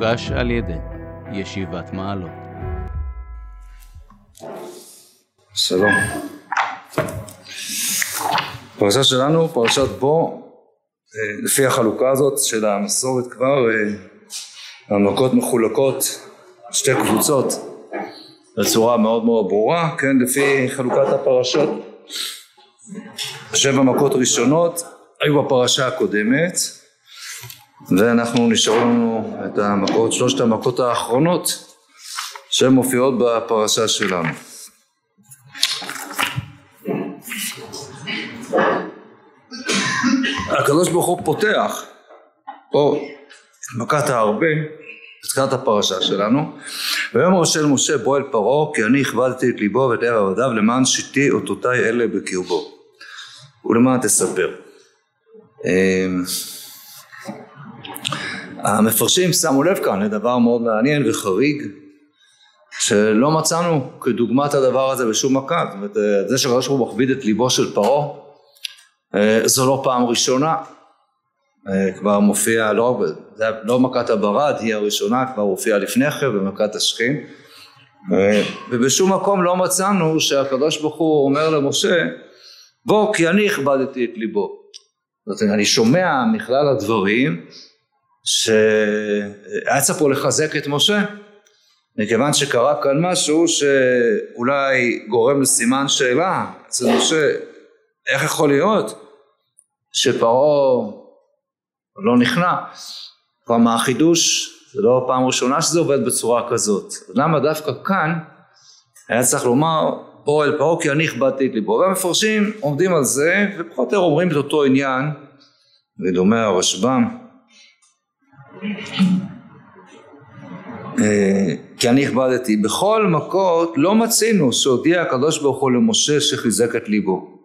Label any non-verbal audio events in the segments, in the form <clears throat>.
הוגש על ידי ישיבת מעלות. שלום. פרשה שלנו, פרשת בו, אה, לפי החלוקה הזאת של המסורת כבר, אה, המכות מחולקות שתי קבוצות בצורה מאוד מאוד ברורה, כן, לפי חלוקת הפרשות. שבע מכות ראשונות היו בפרשה הקודמת, ואנחנו נשארו לנו את המכות, שלושת המכות האחרונות שמופיעות בפרשה שלנו. הקדוש ברוך הוא פותח פה את מכת ההרבה, בתחילת הפרשה שלנו, ויאמר השם משה בוא אל פרעה כי אני הכבדתי את ליבו ואת ער עבדיו למען שיתי אותותיי אלה בקרבו ולמען תספר. המפרשים שמו לב כאן לדבר מאוד מעניין וחריג שלא מצאנו כדוגמת הדבר הזה בשום מכה, זאת אומרת זה שהקדוש ברוך הוא מכביד את ליבו של פרעה אה, זו לא פעם ראשונה. אה, כבר מופיע לא, לא מכת הברד היא הראשונה כבר הופיעה לפני כן במכת השכין. אה, ובשום מקום לא מצאנו שהקדוש ברוך הוא אומר למשה בוא כי אני הכבדתי את ליבו. זאת אומרת, אני שומע מכלל הדברים שהיה צריך פה לחזק את משה מכיוון שקרה כאן משהו שאולי גורם לסימן שאלה אצל משה איך יכול להיות שפרעה לא נכנע? כבר מהחידוש זה לא פעם ראשונה שזה עובד בצורה כזאת. למה דווקא כאן היה צריך לומר בוא אל פרעה כי אני הכבדתי את ליבו. והמפרשים עומדים על זה ופחות או יותר אומרים את אותו עניין ודומה הרשב"ם כי אני הכבדתי. בכל מכות לא מצינו שהודיע הקדוש ברוך הוא למשה שחיזק את ליבו.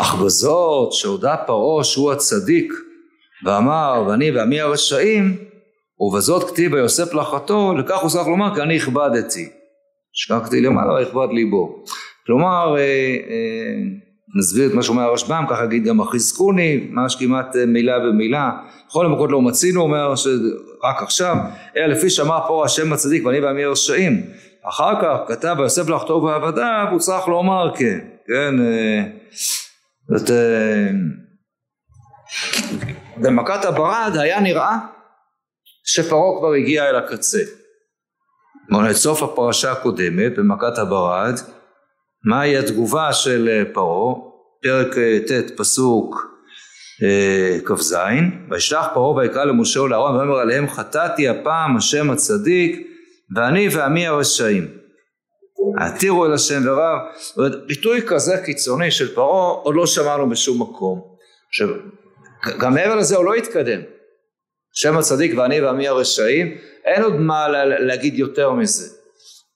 אך בזאת שהודה פרעה שהוא הצדיק ואמר ואני ועמי הרשעים ובזאת כתיב ויוסף לחתו לכך הוא צריך לומר כי אני הכבדתי. שקקתי למעלה ויכבד ליבו. כלומר אה, אה, נסביר את מה שאומר הרשב"ם ככה אגיד גם החזקוני ממש כמעט אה, מילה במילה. בכל המקומות לא מצינו אומר שרק עכשיו אלא לפי שאמר פרעה השם הצדיק ואני ועמי הרשעים אחר כך כתב ויוסף לחתו ועבדיו הוא צריך לומר כן כן זאת במכת הברד היה נראה שפרעה כבר הגיע אל הקצה. כלומר את סוף הפרשה הקודמת במכת הברד מהי התגובה של פרעה פרק ט' פסוק אה, כ"ז וישלח פרעה ויקרא למשה ולאהרון ואומר עליהם חטאתי הפעם השם הצדיק ואני ועמי הרשעים עתירו אל השם ורב, ביטוי כזה קיצוני של פרעה עוד לא שמענו בשום מקום. עכשיו, גם מעבר לזה הוא לא התקדם. שם הצדיק ואני ועמי הרשעים, אין עוד מה להגיד יותר מזה.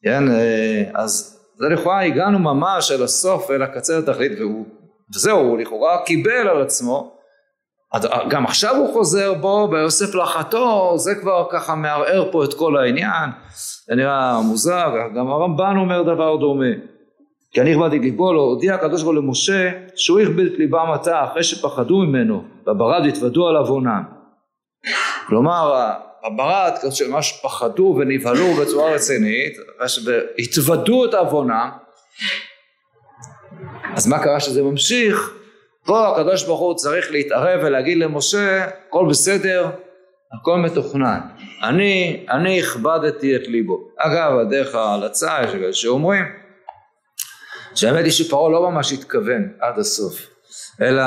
כן, אה, אז זה לכאורה הגענו ממש אל הסוף, אל הקצה לתכלית, והוא, וזהו, הוא לכאורה קיבל על עצמו. גם עכשיו הוא חוזר בו, ביוסף לחתו, זה כבר ככה מערער פה את כל העניין. זה נראה מוזר, גם הרמב"ן אומר דבר דומה. כי אני הכבדתי ליבו, לא הודיע הקדוש ברוך הוא למשה שהוא הכביד את ליבם עתה אחרי שפחדו ממנו בברד התוודו על עוונם. כלומר הברד שממש פחדו ונבהלו בצורה רצינית, התוודו את עוונם, אז מה קרה שזה ממשיך? פה הקדוש ברוך הוא צריך להתערב ולהגיד למשה הכל בסדר, הכל מתוכנן. אני, אני הכבדתי את ליבו. אגב, הדרך ההלצה, יש כאלה שאומרים, שהאמת היא שפרעה לא ממש התכוון עד הסוף, אלא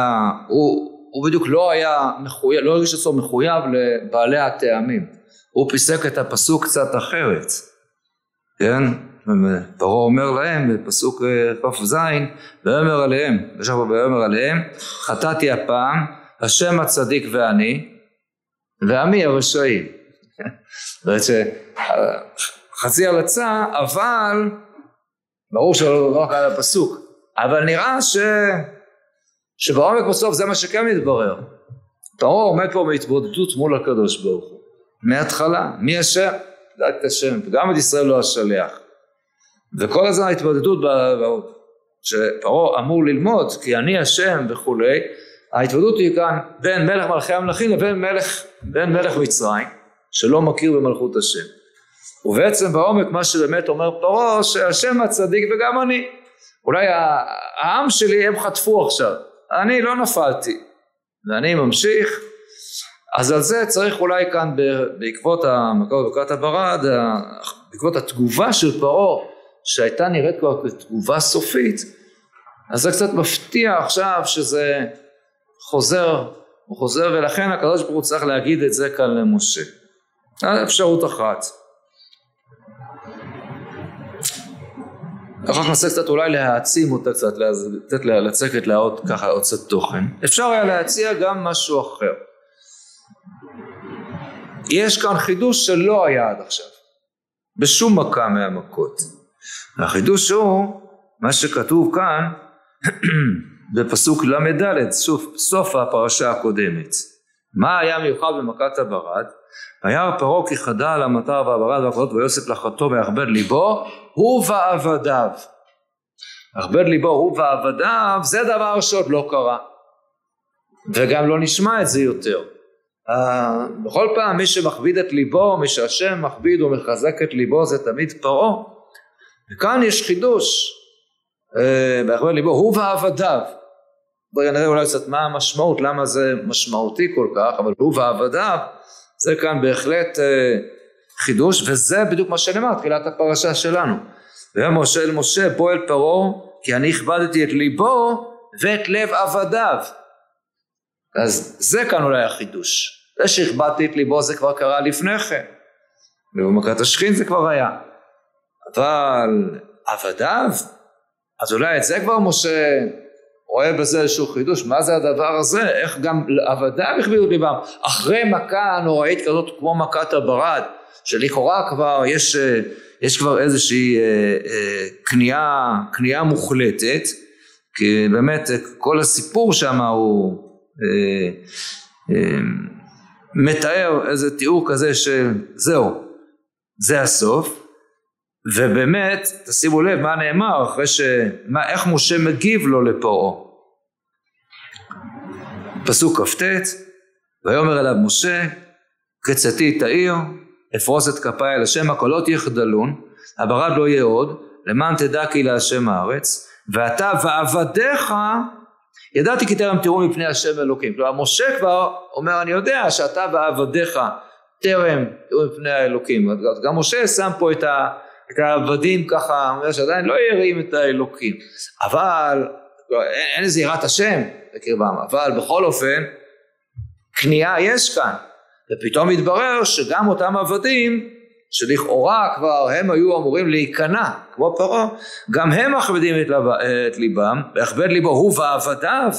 הוא, הוא בדיוק לא היה מחויב, לא הרגיש עצמו מחויב לבעלי הטעמים. הוא פיסק את הפסוק קצת אחרת, כן? פרעה אומר להם בפסוק אה, כ"ז ויאמר עליהם, יש פה ויאמר עליהם חטאתי הפעם השם הצדיק ואני ועמי הרשעים. אומרת שחצי הלצה, אבל ברור שלא רק על הפסוק, אבל נראה ש... שבעומק בסוף זה מה שכן מתברר. פרעה עומד פה בהתבודדות מול הקדוש ברוך הוא, מההתחלה, מי השם? דעת השם, וגם את ישראל לא השליח. וכל הזמן ההתבודדות שפרעה אמור ללמוד כי אני השם וכולי ההתוודות היא כאן בין מלך מלכי המלכים לבין מלך, בין מלך מצרים שלא מכיר במלכות השם. ובעצם בעומק מה שבאמת אומר פרעה שהשם הצדיק וגם אני. אולי העם שלי הם חטפו עכשיו, אני לא נפלתי ואני ממשיך אז על זה צריך אולי כאן בעקבות המכות בקרת הברד, בעקבות התגובה של פרעה שהייתה נראית כבר כתגובה סופית, אז זה קצת מפתיע עכשיו שזה חוזר, הוא חוזר ולכן הקדוש ברוך הוא צריך להגיד את זה כאן למשה. אפשרות אחת. אחר כך ננסה קצת אולי להעצים אותה קצת, לתת לצקת לה עוד ככה עוד קצת תוכן. אפשר היה להציע גם משהו אחר. יש כאן חידוש שלא היה עד עכשיו, בשום מכה מהמכות. החידוש הוא מה שכתוב כאן <clears throat> בפסוק ל"ד, שוב, סוף הפרשה הקודמת. מה היה מיוחד במכת הברד? היה פרעה כי חדה על המטר והברד והקולות ויוסף לחתו ויכבד ליבו הוא ועבדיו. יכבד ליבו הוא ועבדיו זה דבר שעוד לא קרה וגם לא נשמע את זה יותר. Uh, בכל פעם מי שמכביד את ליבו, מי שהשם מכביד ומחזק את ליבו זה תמיד פרעה. וכאן יש חידוש, uh, ליבו, הוא ועבדיו. בואי נראה אולי קצת מה המשמעות, למה זה משמעותי כל כך, אבל הוא ועבדיו זה כאן בהחלט uh, חידוש, וזה בדיוק מה שנאמר, תחילת הפרשה שלנו. ויאמר משה אל משה בוא אל פרעה כי אני הכבדתי את ליבו ואת לב עבדיו. אז זה כאן אולי החידוש. זה שהכבדתי את ליבו זה כבר קרה לפני כן. ובמכת השכין זה כבר היה. אבל עבדיו, אז אולי את זה כבר משה רואה בזה איזשהו חידוש, מה זה הדבר הזה, איך גם עבדיו הכבידו ליבם, אחרי מכה נוראית כזאת כמו מכת הברד, שלכאורה כבר יש, יש כבר איזושהי אה, אה, כניעה, כניעה מוחלטת, כי באמת כל הסיפור שם הוא אה, אה, מתאר איזה תיאור כזה שזהו, זה הסוף, ובאמת, תשימו לב מה נאמר אחרי ש... מה, איך משה מגיב לו לפרעה. פסוק כ"ט: ויאמר אליו משה קצתי את העיר אפרוס את כפיי אל השם הקולות יחדלון הברד לא יהיה עוד למען תדע כי להשם הארץ ואתה ועבדיך ידעתי כי טרם תראו מפני השם אלוקים. כלומר משה כבר אומר אני יודע שאתה ועבדיך טרם תראו מפני האלוקים. גם משה שם פה את, ה, את העבדים ככה, אומר שעדיין לא יראים את האלוקים. אבל לא, אין, אין איזה יראת השם בקרבם, אבל בכל אופן כניעה יש כאן. ופתאום מתברר שגם אותם עבדים שלכאורה כבר הם היו אמורים להיכנע, כמו פרעה, גם הם מכבדים את, לב, את ליבם, ויכבד ליבו הוא ועבדיו,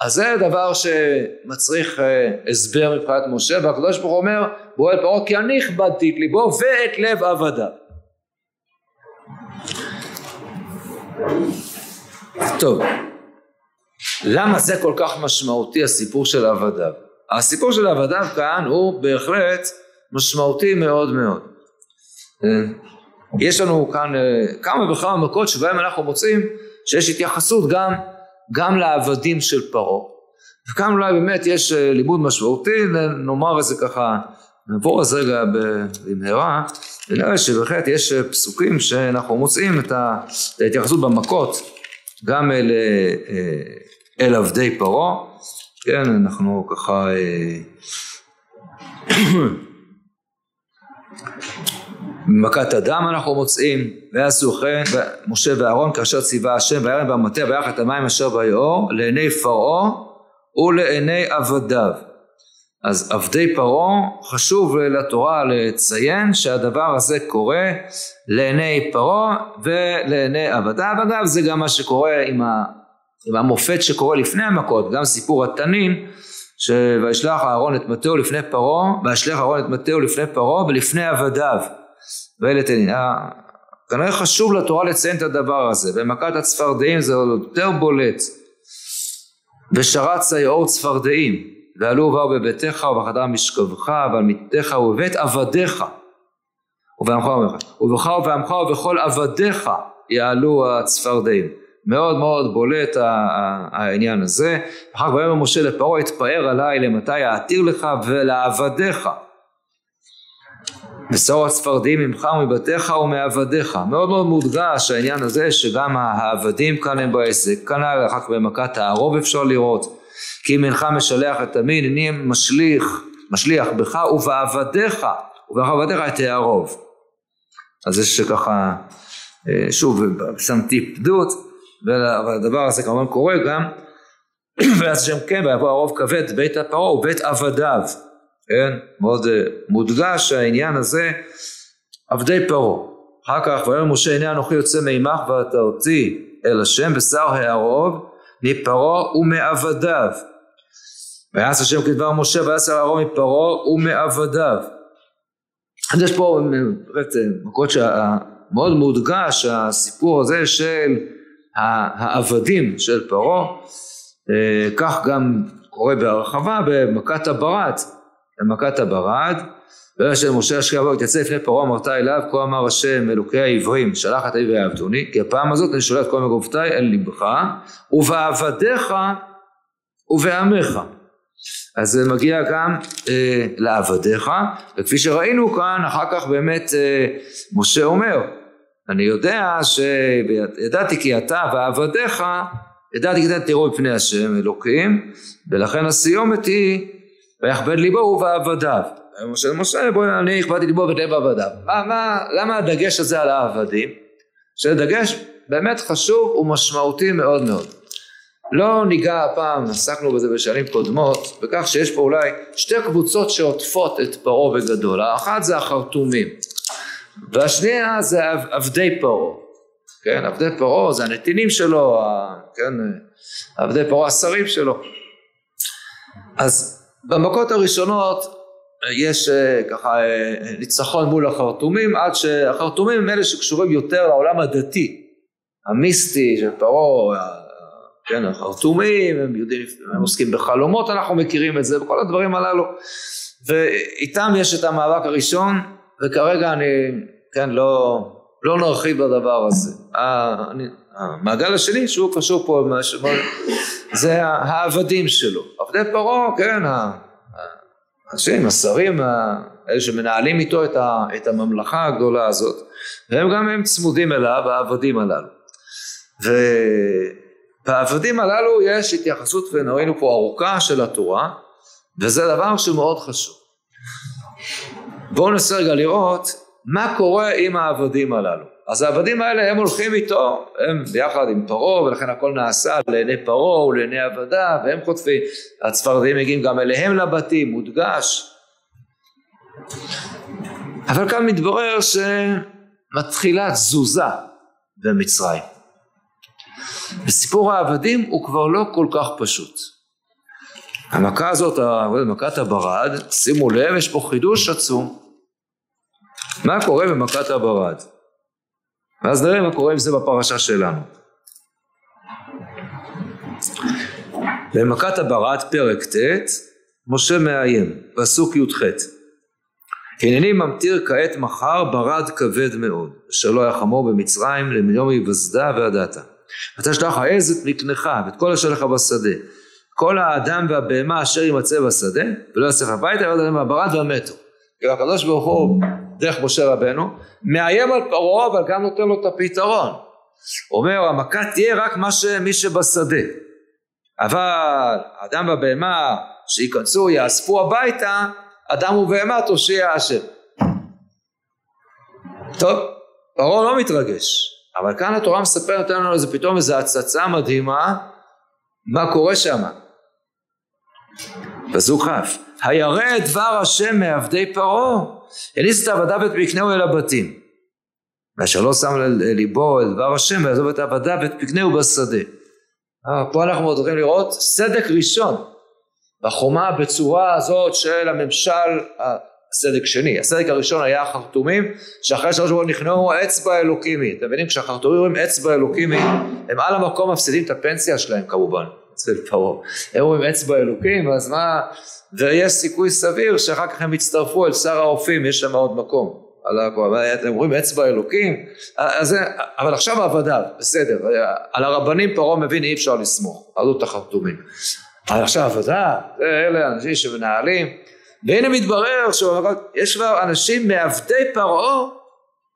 אז זה דבר שמצריך אה, הסבר מבחינת משה, והקדוש ברוך הוא אומר, בועל פרעה כי אני הכבדתי את ליבו ואת לב עבדיו. טוב, למה זה כל כך משמעותי הסיפור של עבדיו? הסיפור של עבדיו כאן הוא בהחלט משמעותי מאוד מאוד. יש לנו כאן אה, כמה וכמה מכות שבהם אנחנו מוצאים שיש התייחסות גם, גם לעבדים של פרעה. וכאן אולי באמת יש אה, לימוד משמעותי, נאמר את זה ככה, נעבור על זה רגע במהרה, ונראה שבהחלט יש פסוקים שאנחנו מוצאים את ההתייחסות במכות גם אל, אל עבדי פרעה, כן, אנחנו ככה <coughs> במכת הדם אנחנו מוצאים ויעשו כן משה ואהרון כאשר ציווה השם וירם במטה ויח את המים אשר ביאור לעיני פרעה ולעיני עבדיו אז עבדי פרעה חשוב לתורה לציין שהדבר הזה קורה לעיני פרעה ולעיני עבדיו אגב זה גם מה שקורה עם, ה, עם המופת שקורה לפני המכות גם סיפור התנין שוישלח אהרון את מטהו לפני פרעה וישלח אהרון את מטהו לפני פרעה ולפני עבדיו ואלה תנין. אה, כנראה חשוב לתורה לציין את הדבר הזה, ומכת הצפרדעים זה עוד יותר בולט. ושרת צייעור צפרדעים, ועלו ובאו בביתך ובחדר משכבך ועל מיתתך ובבית עבדיך ובעמך ובעמך ובך ובעמך ובכל עבדיך יעלו הצפרדעים. מאוד מאוד בולט העניין הזה. אחר כך ויאמר משה לפרעה אתפאר עליי למתי אעתיר לך ולעבדיך ושרו הצפרדים ממך ומבתיך ומעבדיך. מאוד מאוד מודגש העניין הזה שגם העבדים כאן הם בעסק. כנ"ל אחר כך במכת הערוב אפשר לראות. כי אם אינך משלח את המין, הנה משליך, משליח בך ובעבדיך, ובעבדיך את הערוב. אז יש ככה, אה, שוב, שמתי פדות, אבל הדבר הזה כמובן קורה גם, <clears throat> ואז שם כן, ויבוא הרוב כבד בית הפרעה ובית עבדיו. כן? מאוד אה, מודגש העניין הזה, עבדי פרעה. אחר כך, ויאמר משה הנה אנוכי יוצא מימך ואתה אותי אל השם בשר הערוב מפרעה ומעבדיו. ויעש השם כדבר משה ויעש הערוב מפרעה ומעבדיו. אז יש פה באמת מקום שמאוד מודגש הסיפור הזה של העבדים של פרעה, אה, כך גם קורה בהרחבה במכת הברד, למכת הברד, וירא של משה אשכבה ויתייצב לפני פרעה אמרת אליו כה אמר השם אלוקי העברים שלח את העברי ויעבדוני כי הפעם הזאת אני שולח את כל מגובתי אל לבך ובעבדיך ובעמך אז זה מגיע גם אה, לעבדיך וכפי שראינו כאן אחר כך באמת אה, משה אומר אני יודע שידעתי כי אתה ועבדיך ידעתי כי אתה תראו מפני השם אלוקים ולכן הסיומת היא ויכבד ליבו ובעבדיו. משה משה בואי אני הכבדתי ליבו ולב עבדיו. מה, מה, למה הדגש הזה על העבדים? שזה דגש באמת חשוב ומשמעותי מאוד מאוד. לא ניגע הפעם, עסקנו בזה בשנים קודמות, בכך שיש פה אולי שתי קבוצות שעוטפות את פרעה בגדול. האחת זה החרטומים, והשנייה זה עבדי פרעה. כן, עבדי פרעה זה הנתינים שלו, כן, עבדי פרעה השרים שלו. אז במכות הראשונות יש אה, ככה אה, ניצחון מול החרטומים עד שהחרטומים הם אלה שקשורים יותר לעולם הדתי המיסטי של פרעה כן החרטומים הם יודעים הם עוסקים בחלומות אנחנו מכירים את זה וכל הדברים הללו ואיתם יש את המאבק הראשון וכרגע אני כן לא לא נרחיב בדבר הזה המעגל השני שהוא קשור פה זה העבדים שלו. עבדי פרעה, כן, האנשים, השרים, אלה שמנהלים איתו את, ה, את הממלכה הגדולה הזאת, והם גם הם צמודים אליו, העבדים הללו. ובעבדים הללו יש התייחסות, וראינו פה ארוכה של התורה, וזה דבר שמאוד חשוב. בואו ננסה רגע לראות מה קורה עם העבדים הללו. אז העבדים האלה הם הולכים איתו, הם ביחד עם פרעה ולכן הכל נעשה לעיני פרעה ולעיני עבדיו והם חוטפים, הצפרדעים מגיעים גם אליהם לבתים, מודגש. אבל כאן מתברר שמתחילה תזוזה במצרים. וסיפור העבדים הוא כבר לא כל כך פשוט. המכה הזאת, מכת הברד, שימו לב, יש פה חידוש עצום. מה קורה במכת הברד? ואז נראה מה קורה עם זה בפרשה שלנו. במכת הברד פרק ט' משה מאיים, פסוק י"ח הנני ממטיר כעת מחר ברד כבד מאוד, אשר לא היה חמור במצרים למיום היווסדה והדתה. ואתה שלח העז את מקנך ואת כל אשר לך בשדה, כל האדם והבהמה אשר יימצא בשדה, ולא יצא הביתה וירד עליהם הברד ומתו. כאילו הקדוש ברוך הוא דרך משה רבנו, מאיים על פרעה אבל גם נותן לו את הפתרון. אומר המכה תהיה רק מה ש... מי שבשדה. אבל אדם והבהמה שייכנסו יאספו הביתה, אדם ובהמה תושיע השם. טוב, פרעה לא מתרגש, אבל כאן התורה מספרת נותן לנו איזה פתאום איזו הצצה מדהימה, מה קורה שם. פסוק כ' הירא את דבר השם מעבדי פרעה, הניס את עבדיו ואת מקנהו אל הבתים. ואשר לא שם לליבו את דבר השם ויעזוב את עבדיו ואת מקנהו בשדה. אה, פה אנחנו צריכים לראות סדק ראשון בחומה בצורה הזאת של הממשל הסדק שני. הסדק הראשון היה החרטומים שאחרי שלוש שבועות נכנעו אצבע אלוקימי. אתם מבינים כשהחרטומים אומרים אצבע אלוקימי הם על המקום מפסידים את הפנסיה שלהם כמובן. אצל פרעה. הם אומרים אצבע אלוקים אז מה ויש סיכוי סביר שאחר כך הם יצטרפו אל שר האופים, יש שם עוד מקום. אתם אומרים אצבע אלוקים, אז, אבל עכשיו עבדיו, בסדר, על הרבנים פרעה מבין אי אפשר לסמוך, עלות החרטומים. אבל עכשיו עבדיו, אלה אנשים שמנהלים, והנה מתברר שיש כבר אנשים מעבדי פרעה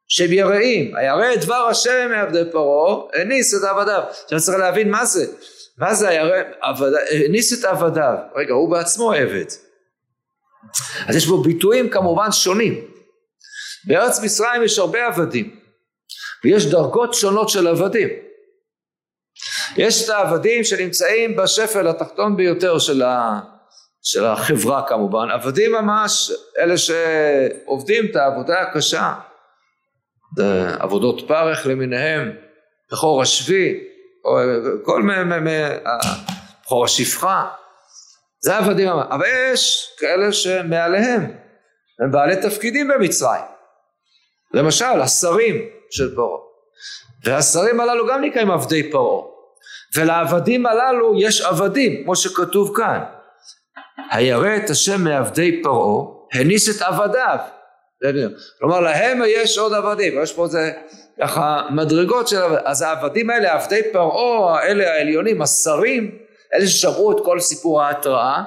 שהם יראים, הירא את דבר השם מעבדי פרעה, הניס את עבדיו. עכשיו צריך להבין מה זה, מה זה הירא, הניס את עבדיו, רגע הוא בעצמו עבד. אז יש בו ביטויים כמובן שונים. בארץ מצרים יש הרבה עבדים, ויש דרגות שונות של עבדים. יש את העבדים שנמצאים בשפל התחתון ביותר של, ה, של החברה כמובן, עבדים ממש, אלה שעובדים את העבודה הקשה, עבודות פרך למיניהם, בכור השבי, כל בכור השפחה, זה עבדים, אבל יש כאלה שמעליהם, הם בעלי תפקידים במצרים, למשל השרים של פרעה, והשרים הללו גם נקראים עבדי פרעה, ולעבדים הללו יש עבדים, כמו שכתוב כאן, הירא את השם מעבדי פרעה, הניס את עבדיו. כלומר להם יש עוד עבדים, יש פה איזה ככה מדרגות של עבדים, אז העבדים האלה, עבדי פרעה, אלה העליונים, השרים, אלה ששמעו את כל סיפור ההתראה,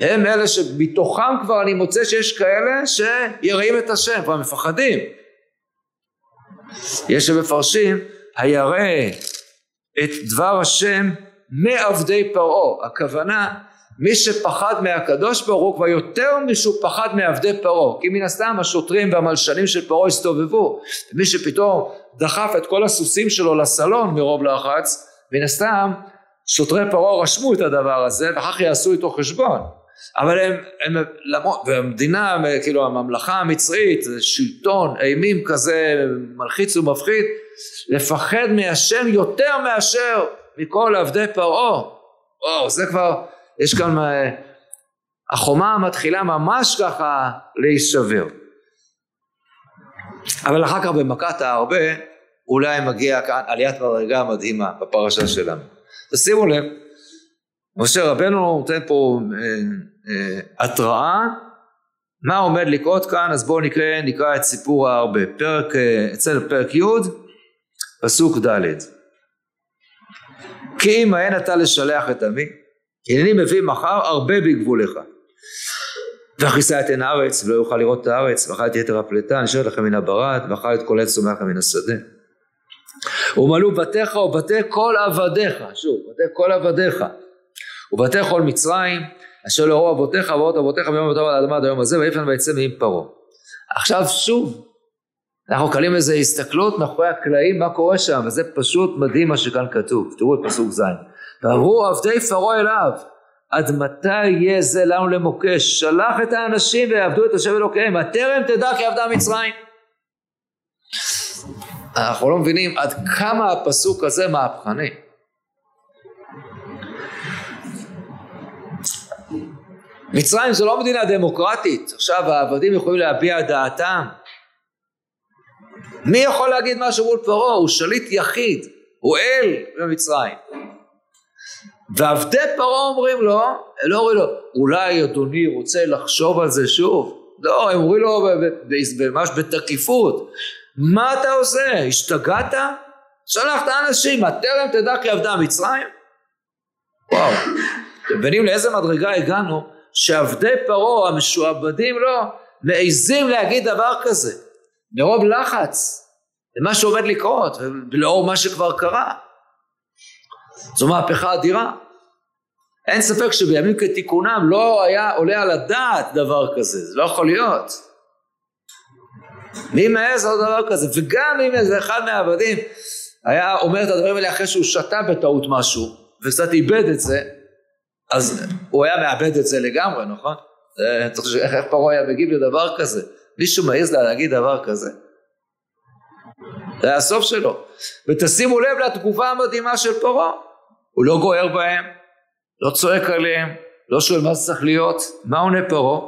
הם אלה שמתוכם כבר אני מוצא שיש כאלה שיראים את השם, כבר מפחדים. יש שמפרשים, הירא את דבר השם מעבדי פרעה, הכוונה מי שפחד מהקדוש ברוך הוא כבר יותר משהוא פחד מעבדי פרעה כי מן הסתם השוטרים והמלשנים של פרעה הסתובבו ומי שפתאום דחף את כל הסוסים שלו לסלון מרוב לחץ מן הסתם שוטרי פרעה רשמו את הדבר הזה ואחר כך יעשו איתו חשבון. אבל הם, הם למרות, והמדינה כאילו הממלכה המצרית שלטון אימים כזה מלחיץ ומפחיד לפחד מהשם יותר מאשר מכל עבדי פרעה. וואו זה כבר יש כאן, אה, החומה מתחילה ממש ככה להישבר. אבל אחר כך במכת הארבה אולי מגיע כאן עליית מדרגה מדהימה בפרשה שלנו. תשימו לב, משה רבנו נותן פה אה, אה, התראה מה עומד לקרות כאן אז בואו נקרא, נקרא את סיפור הארבה פרק, אה, אצלנו פרק י' פסוק ד' כי אם האין אתה לשלח את עמי הנני מביא מחר הרבה בגבולך. ואכיסה את עין הארץ ולא יוכל לראות את הארץ ואכל את יתר הפלטה נשארת לכם מן הברד ואכל את כל עץ צומח מן השדה. ומלאו בתיך ובתי כל עבדיך שוב בתי כל עבדיך ובתי כל מצרים אשר לאורו אבותיך ואבות אבותיך מיום אבותיו על האדמה עד היום הזה ויפן ויצא מעם פרעה. עכשיו שוב אנחנו קלים איזה הסתכלות מאחורי הקלעים מה קורה שם וזה פשוט מדהים מה שכאן כתוב תראו את פסוק ז' ואמרו עבדי פרעה אליו עד מתי יהיה זה לנו למוקש? שלח את האנשים ויעבדו את השם אלוקיהם הטרם תדע כי עבדה מצרים. אנחנו לא מבינים עד כמה הפסוק הזה מהפכני. מצרים זו לא מדינה דמוקרטית. עכשיו העבדים יכולים להביע דעתם. מי יכול להגיד משהו מול פרעה? הוא שליט יחיד הוא אל במצרים ועבדי פרעה אומרים לו, לא אומרים לו, אולי אדוני רוצה לחשוב על זה שוב? לא, הם אומרים לו ממש בתקיפות, מה אתה עושה? השתגעת? שלח את האנשים, הטרם תדע כי עבדה מצרים? וואו, אתם מבינים לאיזה מדרגה הגענו? שעבדי פרעה המשועבדים לו מעזים להגיד דבר כזה מרוב לחץ למה שעומד לקרות ולאור מה שכבר קרה זו מהפכה אדירה. אין ספק שבימים כתיקונם לא היה עולה על הדעת דבר כזה, זה לא יכול להיות. מי מעז על דבר כזה? וגם אם איזה אחד מהעבדים היה אומר את הדברים האלה אחרי שהוא שתה בטעות משהו וקצת איבד את זה, אז הוא היה מאבד את זה לגמרי, נכון? איך, איך פרעה היה מגיב לדבר כזה? מישהו מעז להגיד דבר כזה? זה היה הסוף שלו. ותשימו לב לתגובה המדהימה של פרעה. הוא לא גוער בהם, לא צועק עליהם, לא שואל מה זה צריך להיות, מה עונה פרעה?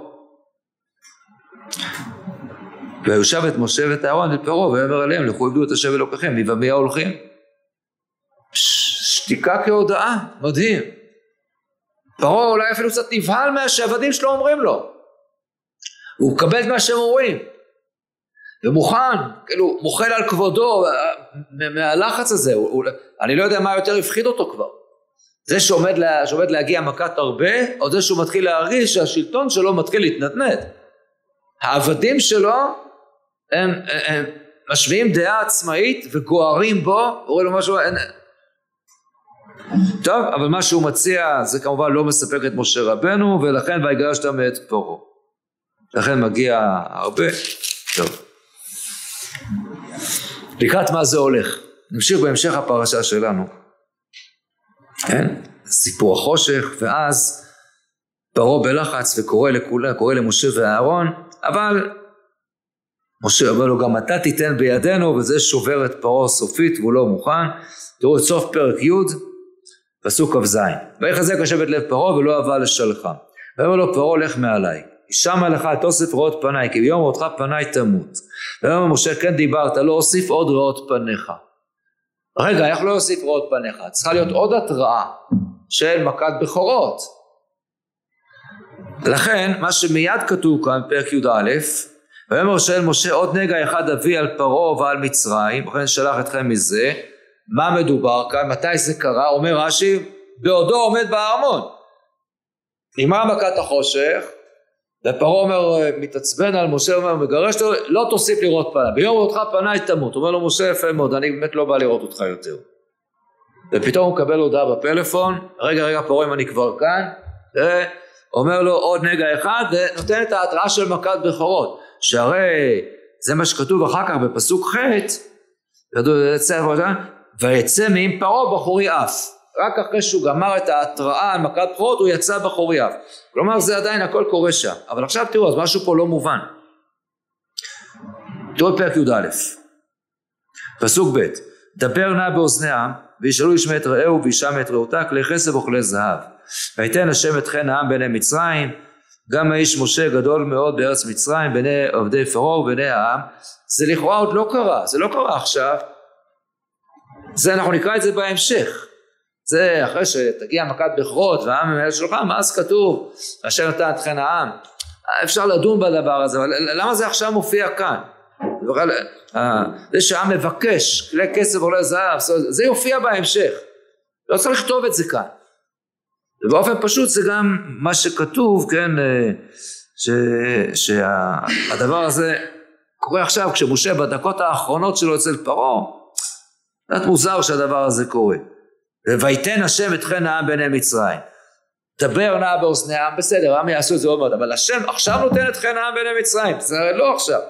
ויושב את משה ואת אהרון ואת פרעה ויאמר עליהם לכו עבדו את השם אלוקיכם מי ומי ההולכים? שתיקה כהודאה, מדהים. פרעה אולי אפילו קצת נבהל מה שהעבדים שלו אומרים לו. הוא מקבל את מה שהם אומרים. ומוכן, כאילו מוחל על כבודו מהלחץ הזה, הוא, אני לא יודע מה יותר הפחיד אותו כבר. זה שעומד, לה, שעומד להגיע מכת הרבה, או זה שהוא מתחיל להרגיש שהשלטון שלו מתחיל להתנדנד. העבדים שלו הם, הם, הם משמיעים דעה עצמאית וגוערים בו, אומרים לו משהו, אין... טוב, אבל מה שהוא מציע זה כמובן לא מספק את משה רבנו, ולכן ויגרשת מאת פרעה. לכן מגיע הרבה. טוב. לקראת מה זה הולך? נמשיך בהמשך הפרשה שלנו. כן? סיפור החושך, ואז פרעה בלחץ וקורא לכולם, קורא למשה ואהרון, אבל משה אומר לו גם אתה תיתן בידינו וזה שובר את פרעה סופית והוא לא מוכן. תראו את סוף פרק י' פסוק כ"ז ויחזק השבט לב פרעה ולא אהבה לשלחה. ויאמר לו פרעה לך מעליי הישמע לך תוסף ראות פניי כי ביום ראותך פניי תמות. ויאמר משה כן דיברת לא אוסיף עוד ראות פניך. רגע איך לא אוסיף ראות פניך? צריכה להיות עוד התראה של מכת בכורות. לכן מה שמיד כתוב כאן בפרק י"א ויאמר שואל משה עוד נגע אחד אביא על פרעה ועל מצרים וכן שלח אתכם מזה מה מדובר כאן מתי זה קרה אומר רש"י בעודו עומד בארמון נגמר מכת החושך ופרעה אומר מתעצבן על משה אומר מגרש לו לא תוסיף לראות פניי ביום ראותך פניי תמות. אומר לו משה יפה מאוד אני באמת לא בא לראות אותך יותר. ופתאום הוא מקבל הודעה בפלאפון רגע רגע פרעה אם אני כבר כאן אומר לו עוד נגע אחד ונותן את ההתראה של מכת בכורות. שהרי זה מה שכתוב אחר כך בפסוק ח' ויצא מעם פרעה בחורי אף רק אחרי שהוא גמר את ההתראה על מכת בכורות הוא יצא בחורי אף כלומר זה עדיין הכל קורה שם. אבל עכשיו תראו אז משהו פה לא מובן. תראו פרק י"א. פסוק ב' דבר נא באוזני וישאלו ישמע את רעהו וישמע את רעותה כלי כסף וכלי זהב ויתן השם את חן העם בעיני מצרים גם האיש משה גדול מאוד בארץ מצרים בעיני עבדי פרעה ובעיני העם. זה לכאורה עוד לא קרה זה לא קרה עכשיו. זה אנחנו נקרא את זה בהמשך זה אחרי שתגיע מכת בכרות והעם שלך מה אז כתוב? אשר נתן את חן העם אפשר לדון בדבר הזה אבל למה זה עכשיו מופיע כאן? אה, זה שהעם מבקש כלי כסף עולה זהב זה יופיע בהמשך. לא צריך לכתוב את זה כאן. ובאופן פשוט זה גם מה שכתוב, כן, אה, ש, שהדבר הזה קורה עכשיו כשמשה בדקות האחרונות שלו אצל פרעה, קצת מוזר שהדבר הזה קורה. ויתן השם את חן העם בעיני מצרים. דבר נא באוזני העם, בסדר, העם יעשו את זה עוד מעט, אבל השם עכשיו נותן את חן העם בעיני מצרים, זה הרי לא עכשיו.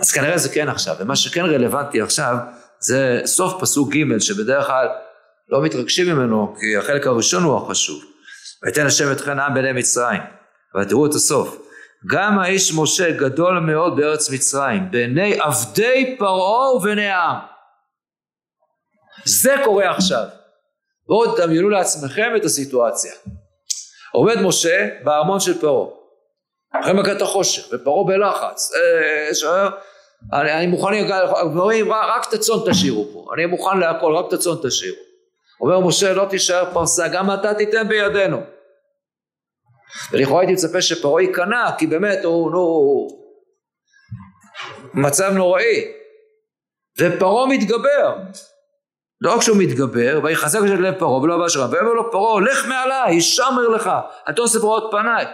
אז כנראה זה כן עכשיו, ומה שכן רלוונטי עכשיו זה סוף פסוק ג' שבדרך כלל לא מתרגשים ממנו כי החלק הראשון הוא החשוב. ויתן השם את חן העם בעיני מצרים. אבל תראו את הסוף. גם האיש משה גדול מאוד בארץ מצרים בעיני עבדי פרעה ובעיני העם. זה קורה עכשיו. בואו תדמיינו לעצמכם את הסיטואציה. עומד משה בארמון של פרעה. אחרי מכת החושך ופרעה בלחץ. אה, אני, אני מוכן, דברים, רק את הצאן תשאירו פה. אני מוכן להכל, רק את הצאן תשאירו. אומר משה לא תישאר פרסה גם אתה תיתן בידינו ולכאורה הייתי מצפה שפרעה ייכנע כי באמת הוא נו מצב נוראי ופרעה מתגבר לא רק שהוא מתגבר ויחזק את לב פרעה ולא הבא שלך ויאמר לו פרעה לך מעליי ישמר לך אתה עושה פרעות פניי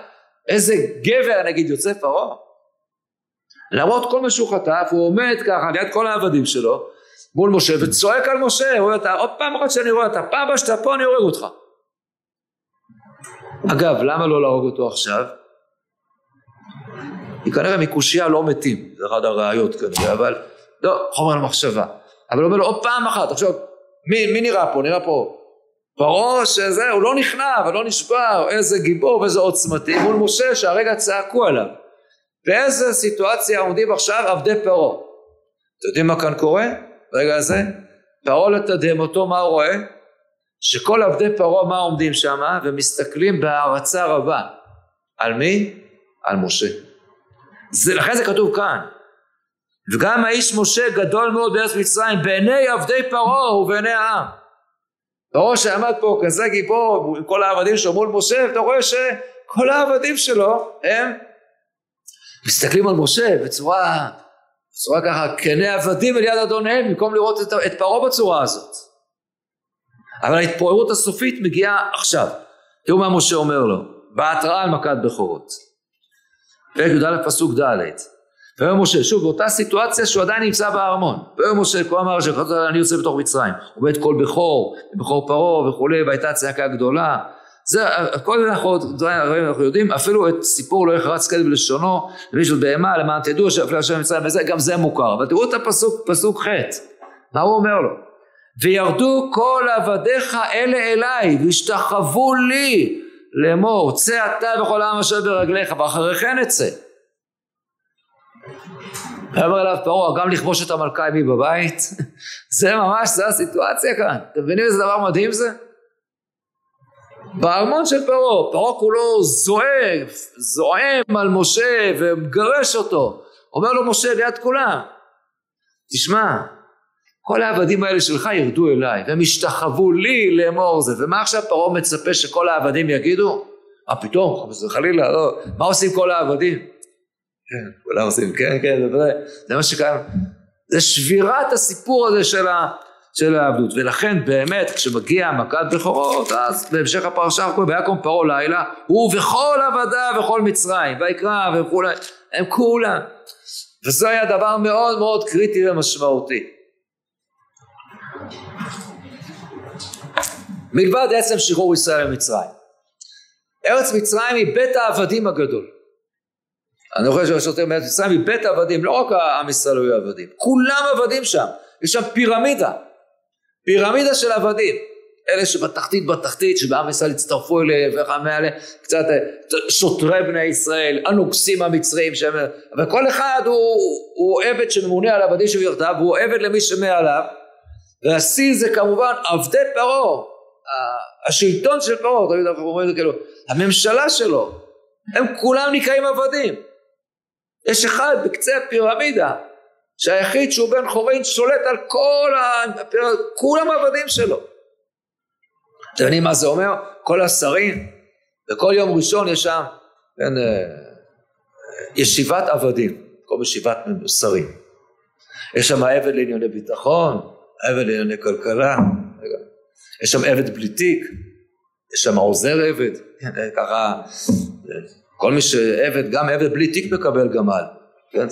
איזה גבר נגיד יוצא פרעה למרות כל מה שהוא חטף הוא עומד ככה ליד כל העבדים שלו מול משה וצועק על משה, רואה אותה, עוד פעם אחת שאני רואה אותה, פעם הבאה שאתה פה אני הורג אותך. אגב, למה לא להרוג אותו עכשיו? כי כנראה מקושייה לא מתים, זה אחד הראיות כנראה, אבל לא, חומר למחשבה. אבל הוא אומר לו עוד פעם אחת, עכשיו, מי, מי נראה פה? נראה פה פרעה שזה, הוא לא נכנע ולא נשבר, איזה גיבור ואיזה עוצמתי מול משה שהרגע צעקו עליו. באיזה סיטואציה עומדים עכשיו עבדי פרעה? אתם יודעים מה כאן קורה? ברגע הזה, פרעה לתדהמתו מה הוא רואה? שכל עבדי פרעה מה עומדים שם ומסתכלים בהערצה רבה. על מי? על משה. זה, לכן זה כתוב כאן. וגם האיש משה גדול מאוד בארץ מצרים בעיני עבדי פרעה ובעיני העם. פרעה שעמד פה כזה גיבור עם כל העבדים שלו מול משה ואתה רואה שכל העבדים שלו הם מסתכלים על משה בצורה בצורה ככה כני עבדים אל יד אדוניהם במקום לראות את, את פרעה בצורה הזאת אבל ההתפוררות הסופית מגיעה עכשיו. תראו מה משה אומר לו, בהתראה על מכת בכורות. פרק י"א פסוק ד' ויאמר משה, שוב באותה סיטואציה שהוא עדיין נמצא בארמון, ויאמר משה, כה אמר אשר אני יוצא בתוך מצרים, בית כל בכור, בכור פרעה וכולי, והייתה צעקה גדולה, זה הכל אנחנו, אנחנו יודעים, אפילו את סיפור לא יחרץ כלב בלשונו, למישהו בהמה, למען תדעו שאפילו השם מצרים וזה, גם זה מוכר, אבל תראו את הפסוק, פסוק ח', מה הוא אומר לו? וירדו כל עבדיך אלה אליי, והשתחוו לי, לאמור, צא אתה וכל העם אשר ברגליך, ואחרי כן אצא. ויאמר אליו פרעה, גם לכבוש את המלכה עמי בבית? <laughs> זה ממש, זה הסיטואציה כאן. אתם מבינים איזה דבר מדהים זה? בארמון של פרעה, פרעה כולו זועף, זועם על משה ומגרש אותו. אומר לו משה ליד כולם, תשמע, כל העבדים האלה שלך ירדו אליי, והם ישתחוו לי לאמור זה, ומה עכשיו פרעה מצפה שכל העבדים יגידו? מה פתאום, חס וחלילה, לא, מה עושים כל העבדים? כן, כולם עושים, כן, כן, זה מה שקיים, זה שבירת הסיפור הזה של, ה, של העבדות, ולכן באמת כשמגיע מכת בכורות, אז בהמשך הפרשה הכל, ויקום פרעה לילה, הוא וכל עבדיו וכל מצרים, ויקרא וכולי, הם כולם, וזה היה דבר מאוד מאוד קריטי ומשמעותי. מלבד עצם שחרור ישראל ממצרים. ארץ מצרים היא בית העבדים הגדול. אני חושב שהשוטר מארץ מצרים היא בית העבדים, לא רק עם ישראל היו עבדים, כולם עבדים שם, יש שם פירמידה, פירמידה של עבדים, אלה שבתחתית בתחתית, שבעם ישראל הצטרפו אליהם, וכמה אלה, קצת שוטרי בני ישראל, הנוגסים המצרים, שהם, אבל כל אחד הוא, הוא עבד שממונה על עבדים שבירתיו, והוא עבד למי שמעליו, והשיא זה כמובן עבדי פרעה, השלטון של פרעה, תמיד אנחנו אומרים את זה כאילו, הממשלה שלו, הם כולם נקראים עבדים. יש אחד בקצה הפירמידה, שהיחיד שהוא בן חורין שולט על כל הפירמידה, כולם עבדים שלו. אתם יודעים מה זה אומר? כל השרים, וכל יום ראשון יש שם, כן, אה, ישיבת עבדים, כל ישיבת שרים. יש שם עבד לענייני ביטחון, עבד לענייני כלכלה, יש שם עבד בלי תיק, יש שם עוזר עבד, כן, ככה, כל מי שעבד, גם עבד בלי תיק מקבל גמל, כן,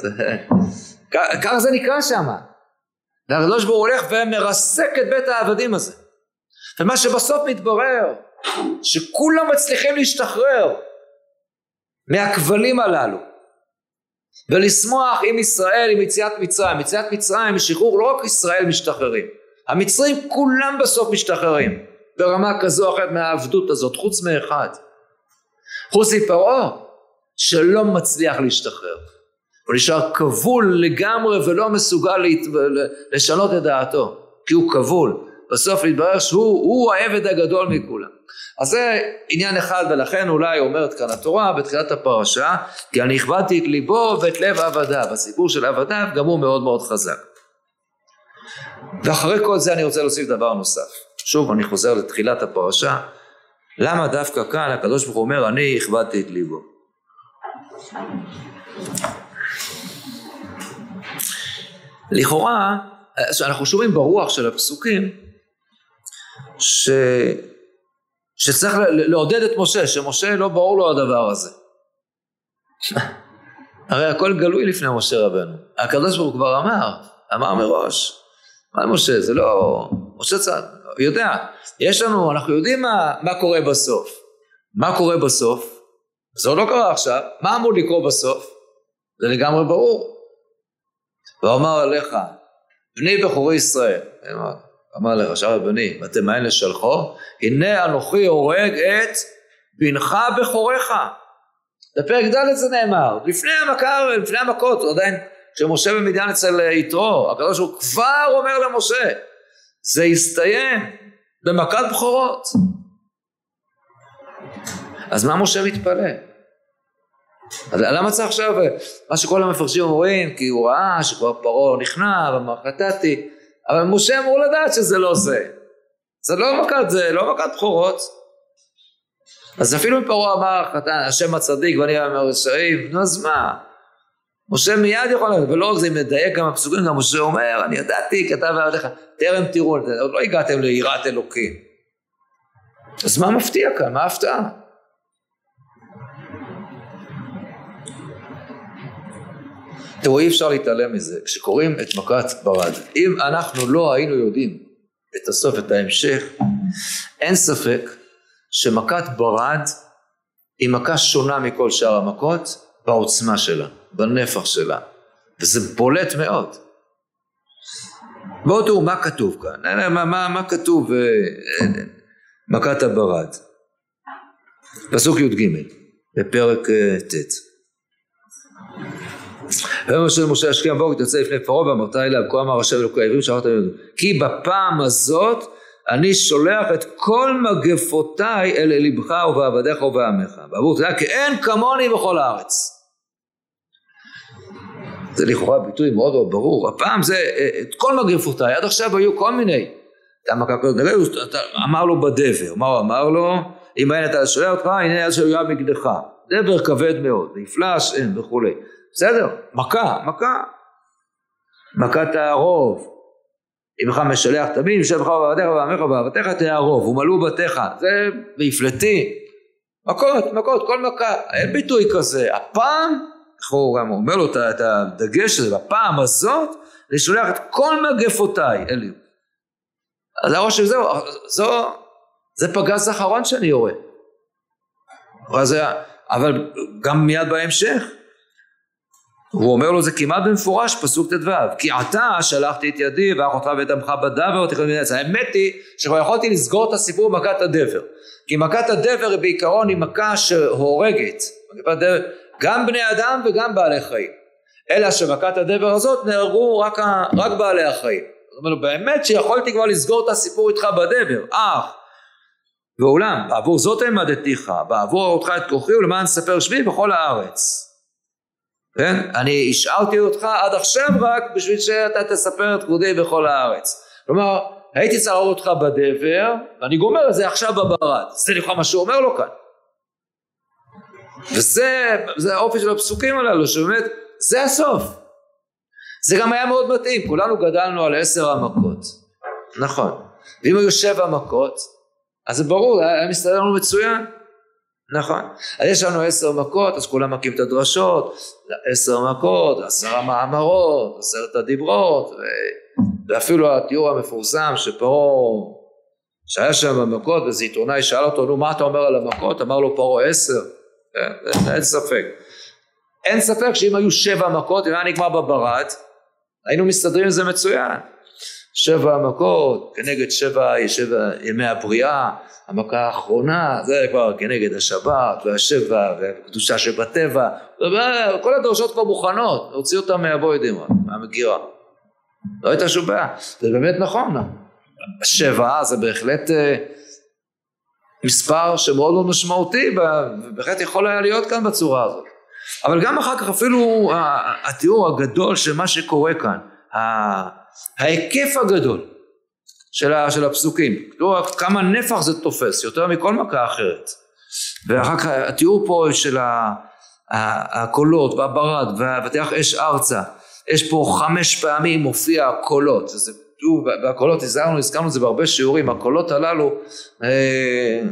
ככה זה נקרא שם. והקדוש ברוך הוא הולך ומרסק את בית העבדים הזה. ומה שבסוף מתברר, שכולם מצליחים להשתחרר מהכבלים הללו, ולשמוח עם ישראל, עם יציאת מצרים. יציאת מצרים, שחרור, לא רק ישראל משתחררים. המצרים כולם בסוף משתחררים ברמה כזו או אחרת מהעבדות הזאת חוץ מאחד חוץ מפרעה שלא מצליח להשתחרר הוא נשאר כבול לגמרי ולא מסוגל. לשנות את דעתו כי הוא כבול בסוף מתברר שהוא העבד הגדול מכולם אז זה עניין אחד ולכן אולי אומרת כאן התורה בתחילת הפרשה כי אני הכבדתי את ליבו ואת לב עבדיו הסיפור של עבדיו גם הוא מאוד מאוד חזק ואחרי כל זה אני רוצה להוסיף דבר נוסף. שוב אני חוזר לתחילת הפרשה. למה דווקא כאן הקדוש ברוך הוא אומר אני הכבדתי את ליבו. לכאורה אנחנו שומעים ברוח של הפסוקים ש... שצריך לעודד את משה, שמשה לא ברור לו הדבר הזה. <laughs> הרי הכל גלוי לפני משה רבנו. הקדוש ברוך הוא כבר אמר, אמר מראש, מה משה? זה לא... משה צד, יודע. יש לנו, אנחנו יודעים מה, מה קורה בסוף. מה קורה בסוף? זה עוד לא קרה עכשיו. מה אמור לקרות בסוף? זה לגמרי ברור. ואומר עליך, בני בכורי ישראל. אמר לך, עכשיו בני, ואתם מאין לשלחו? הנה אנוכי הורג את בנך בכוריך. בפרק ד' זה נאמר, לפני המכה, לפני המכות, עדיין כשמשה במדיין אצל יתרו, הקדוש הוא כבר אומר למשה, זה יסתיים במכת בכורות. אז מה משה מתפלא? אז למה צריך עכשיו, מה שכל המפרשים אומרים, כי הוא ראה שכבר פרעה נכנע ואמר חטאתי, אבל משה אמור לדעת שזה לא זה. זה לא מכת זה, לא מכת בכורות. אז אפילו אם פרעה אמר השם הצדיק ואני אמר רשעים, נו אז מה? משה מיד יכול לדעת, ולא רק זה, אם נדייק גם הפסוקים, גם משה אומר, אני ידעתי, כתב ועליך, טרם תראו, עוד לא הגעתם ליראת אלוקים. אז מה מפתיע כאן? מה ההפתעה? תראו, אי אפשר להתעלם מזה. כשקוראים את מכת ברד, אם אנחנו לא היינו יודעים את הסוף, את ההמשך, אין ספק שמכת ברד היא מכה שונה מכל שאר המכות בעוצמה שלה, בנפח שלה, וזה בולט מאוד. בואו תראו מה כתוב כאן, מה, מה, מה כתוב אה, מכת הברד, פסוק י"ג בפרק אה, ט' ויאמר השם למשה השקיע בוקר תצא לפני פרעה ואמרת אליו כה אמר השם אלוקי העברים שאמרת כי בפעם הזאת אני שולח את כל מגפותיי אל לבך ובעבדיך ובעמך. בעבור תדע כי אין כמוני בכל הארץ לכאורה ביטוי מאוד מאוד ברור. הפעם זה את כל מגפותיי עד עכשיו היו כל מיני. אמר לו בדבר. מה הוא אמר לו? אם אין אתה שואל אותך הנה אז שהוא מגדך דבר כבד מאוד ויפלש אין וכולי. בסדר מכה מכה. מכת הערוב אם לך משלח תמים, יושב לך בעבדיך ובעמך ובעבדיך תערוב, ומלאו בתיך, זה והפלטי. מכות, מכות, כל מכה, אין ביטוי כזה. הפעם, איך הוא גם אומר לו את הדגש הזה, בפעם הזאת, אני שולח את כל מגפותיי אלי. אז הראש של זהו, זו, זה פגז האחרון שאני יורה. אבל גם מיד בהמשך, הוא אומר לו זה כמעט במפורש פסוק ט"ו כי עתה שלחתי את ידי ואחותך ואת עמך בדבר ותכף מנצח האמת היא שכבר יכולתי לסגור את הסיפור במכת הדבר כי מכת הדבר בעיקרון היא מכה שהורגת גם בני אדם וגם בעלי חיים אלא שמכת הדבר הזאת נהרגו רק, רק בעלי החיים זאת אומרת באמת שיכולתי כבר לסגור את הסיפור איתך בדבר אך ואולם בעבור זאת העמדתיך בעבור אותך את כוחי ולמען ספר שמי בכל הארץ כן? אני השארתי אותך עד עכשיו רק בשביל שאתה תספר את כבודי בכל הארץ. כלומר, הייתי צריך להראות אותך בדבר, ואני גומר את זה עכשיו בברד. זה לכאורה מה שהוא אומר לו כאן. וזה זה האופי של הפסוקים הללו, שבאמת, זה הסוף. זה גם היה מאוד מתאים, כולנו גדלנו על עשר המכות. נכון. ואם היו שבע מכות, אז זה ברור, היה מסתדר לנו מצוין. נכון. אז יש לנו עשר מכות, אז כולם מכים את הדרשות, עשר מכות, עשרה מאמרות, עשרת הדיברות, ו... ואפילו התיאור המפורסם שפרעה, שהיה שם במכות, ואיזה עיתונאי שאל אותו, נו מה אתה אומר על המכות? אמר לו פרעה עשר. אין, אין ספק. אין ספק שאם היו שבע מכות, אם היה נגמר בברד, היינו מסתדרים עם זה מצוין. שבע מכות כנגד שבע, שבע ימי הבריאה, המכה האחרונה זה כבר כנגד השבת והשבע והקדושה שבטבע, כל הדרשות כבר מוכנות, להוציא אותם מהבוי דמון, מהמגירה. לא הייתה שום בעיה, זה באמת נכון, שבע זה בהחלט אה, מספר שמאוד מאוד משמעותי ובהחלט יכול היה להיות כאן בצורה הזאת. אבל גם אחר כך אפילו התיאור הגדול של מה שקורה כאן, ההיקף הגדול של, הפסוקים, כמה נפח זה תופס, יותר מכל מכה אחרת. ואחר כך התיאור פה של הקולות והברד והבטיח אש ארצה, יש פה חמש פעמים מופיע הקולות, זה, תראו, והקולות, הזכרנו, הזכרנו את זה בהרבה שיעורים, הקולות הללו אה,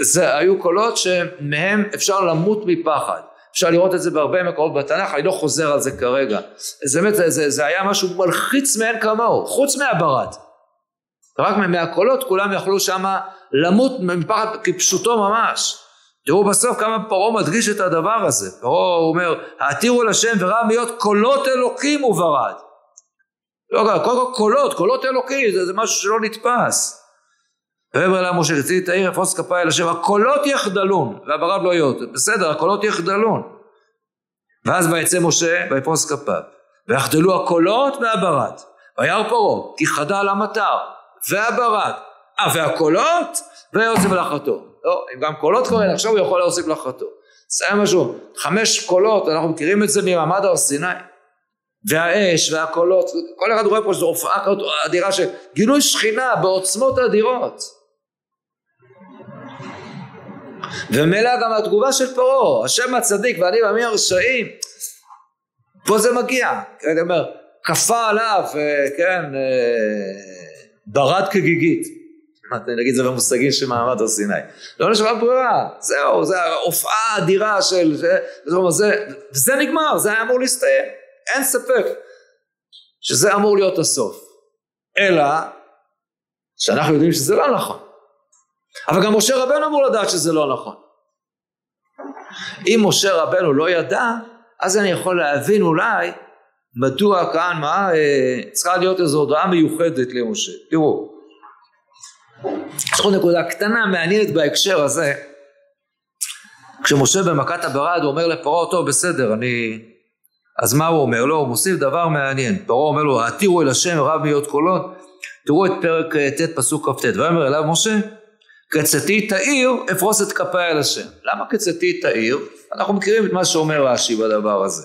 זה היו קולות שמהם אפשר למות מפחד. אפשר לראות את זה בהרבה מקומות בתנ"ך, אני לא חוזר על זה כרגע. זה באמת, זה, זה, היה משהו מלחיץ מאין כמוהו, חוץ מהברד. רק מהקולות כולם יכלו שמה למות מפחד כפשוטו ממש. תראו בסוף כמה פרעה מדגיש את הדבר הזה. פרעה אומר, העתירו לשם ורם להיות קולות אלוקים וברד. לא, קודם כל קולות, קולות אלוקים, זה, זה משהו שלא נתפס. ויאמר לה משה רציתי את העיר אפוס כפיי אל השם הקולות יחדלון. והברד לא יהיו בסדר הקולות יחדלון. ואז ויצא משה ויפוס כפיו. ויחדלו הקולות והברד וירא פרעה כי חדל המטר והברד. אה והקולות? ויוסיף מלאכתו. לא אם גם קולות כבר אין עכשיו הוא יכול להוסיף מלאכתו. זה היה משהו חמש קולות אנחנו מכירים את זה ממעמד הר סיני והאש והקולות כל אחד רואה פה שזו הופעה אדירה של גילוי שכינה בעוצמות אדירות. ומילא גם התגובה של פרעה, השם הצדיק ואני ועמי הרשעים, פה זה מגיע, אני אומר, כפה עליו, אה, כן, אה, ברד כגיגית, נגיד את זה במושגים של מעמד הר סיני. לא נשארה ברירה, זהו, זה ההופעה האדירה של... זה, זה, וזה נגמר, זה היה אמור להסתיים, אין ספק שזה אמור להיות הסוף. אלא שאנחנו יודעים שזה לא נכון. אבל גם משה רבנו אמור לדעת שזה לא נכון. אם משה רבנו לא ידע, אז אני יכול להבין אולי מדוע כאן, מה, אה, צריכה להיות איזו הודעה מיוחדת למשה. תראו, יש עוד נקודה קטנה מעניינת בהקשר הזה. כשמשה במכת הברד הוא אומר לפרעה, טוב בסדר, אני... אז מה הוא אומר לו? הוא מוסיף דבר מעניין. פרעה אומר לו, העתירו אל השם רב מיות קולות. תראו את פרק אה, ט' פסוק כ"ט. ויאמר אליו משה, קצתי תאיר, אפרוס את כפיי על השם. למה קצתי תאיר? אנחנו מכירים את מה שאומר רש"י בדבר הזה.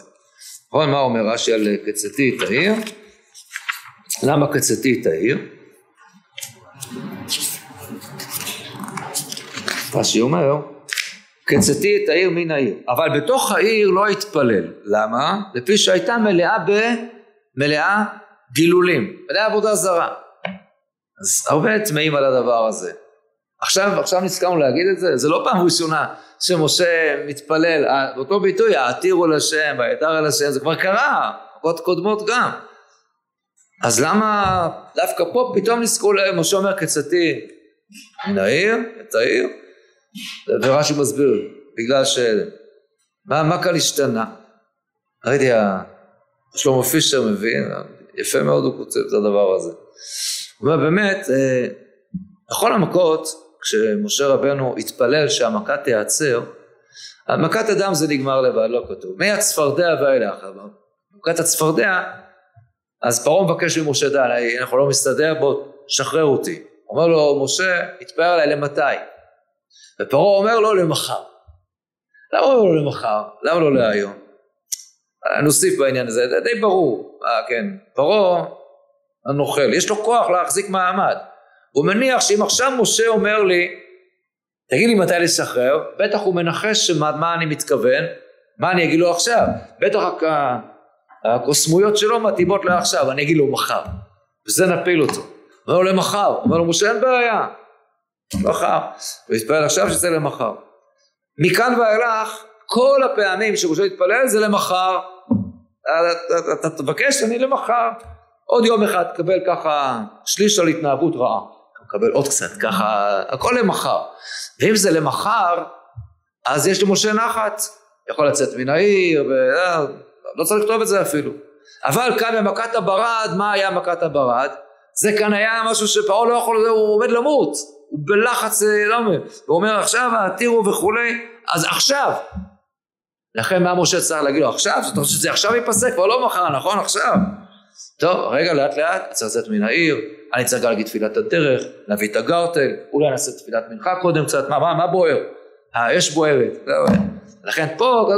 נכון? מה אומר רש"י על קצתי תאיר? למה קצתי תאיר? רש"י אומר, קצתי את העיר מן העיר, אבל בתוך העיר לא התפלל, למה? לפי שהייתה מלאה במלאה גילולים, מלאה עבודה זרה. אז הרבה טמאים על הדבר הזה. עכשיו, עכשיו נזכרנו להגיד את זה, זה לא פעם ראשונה שמשה מתפלל, אותו ביטוי, העתירו לשם, ויתר על השם, זה כבר קרה, עוד קודמות גם. אז למה דווקא פה פתאום נזכרו להם, משה אומר קצתי מן העיר, את העיר, ורש"י מסביר, בגלל ש... מה, מה כאן השתנה? ראיתי, שלמה פישר מבין, יפה מאוד הוא כותב את הדבר הזה. הוא אומר באמת, אה, בכל המכות, כשמשה רבנו התפלל שהמכה תיעצר, מכת הדם זה נגמר לבד, לא כתוב. מהצפרדע ואילך, מכת הצפרדע, אז פרעה מבקש ממשה די, אנחנו לא מסתדר, בוא, שחרר אותי. אומר לו, משה, התפאר עליי למתי? ופרעה אומר לו למחר. למה הוא אומר לו למחר? למה לא להיום? נוסיף בעניין הזה, זה די ברור, אה, כן, פרעה הנוכל, יש לו כוח להחזיק מעמד. הוא מניח שאם עכשיו משה אומר לי, תגיד לי מתי לשחרר, בטח הוא מנחש שמה, מה אני מתכוון, מה אני אגיד לו עכשיו, בטח הקוסמויות שלו מתאימות לעכשיו, אני אגיד לו מחר, וזה נפיל אותו. אומר לו למחר, אומר לו משה אין בעיה, מחר, הוא יתפלל עכשיו שזה למחר. מכאן ואילך, כל הפעמים שמשה יתפלל זה למחר, אתה תבקש אני למחר, עוד יום אחד תקבל ככה שליש על התנהגות רעה, תקבל עוד קצת ככה, הכל למחר, ואם זה למחר, אז יש למשה נחת, יכול לצאת מן העיר, ולא צריך לכתוב את זה אפילו. אבל כאן במכת הברד, מה היה מכת הברד? זה כאן היה משהו שפרעה לא יכול, הוא עומד למות, הוא בלחץ, אה, לא אומר, הוא אומר עכשיו העתירו וכולי, אז עכשיו. לכן מה משה צריך להגיד לו עכשיו? אתה חושב שזה עכשיו ייפסק? כבר לא מחר, נכון? עכשיו. טוב, רגע לאט לאט, צריך לצאת מן העיר, אני צריך להגיד תפילת הדרך, להביא את הגרטל, אולי נעשה תפילת מנחה קודם קצת, מה, מה, מה בוער? האש בוערת, לכן פה,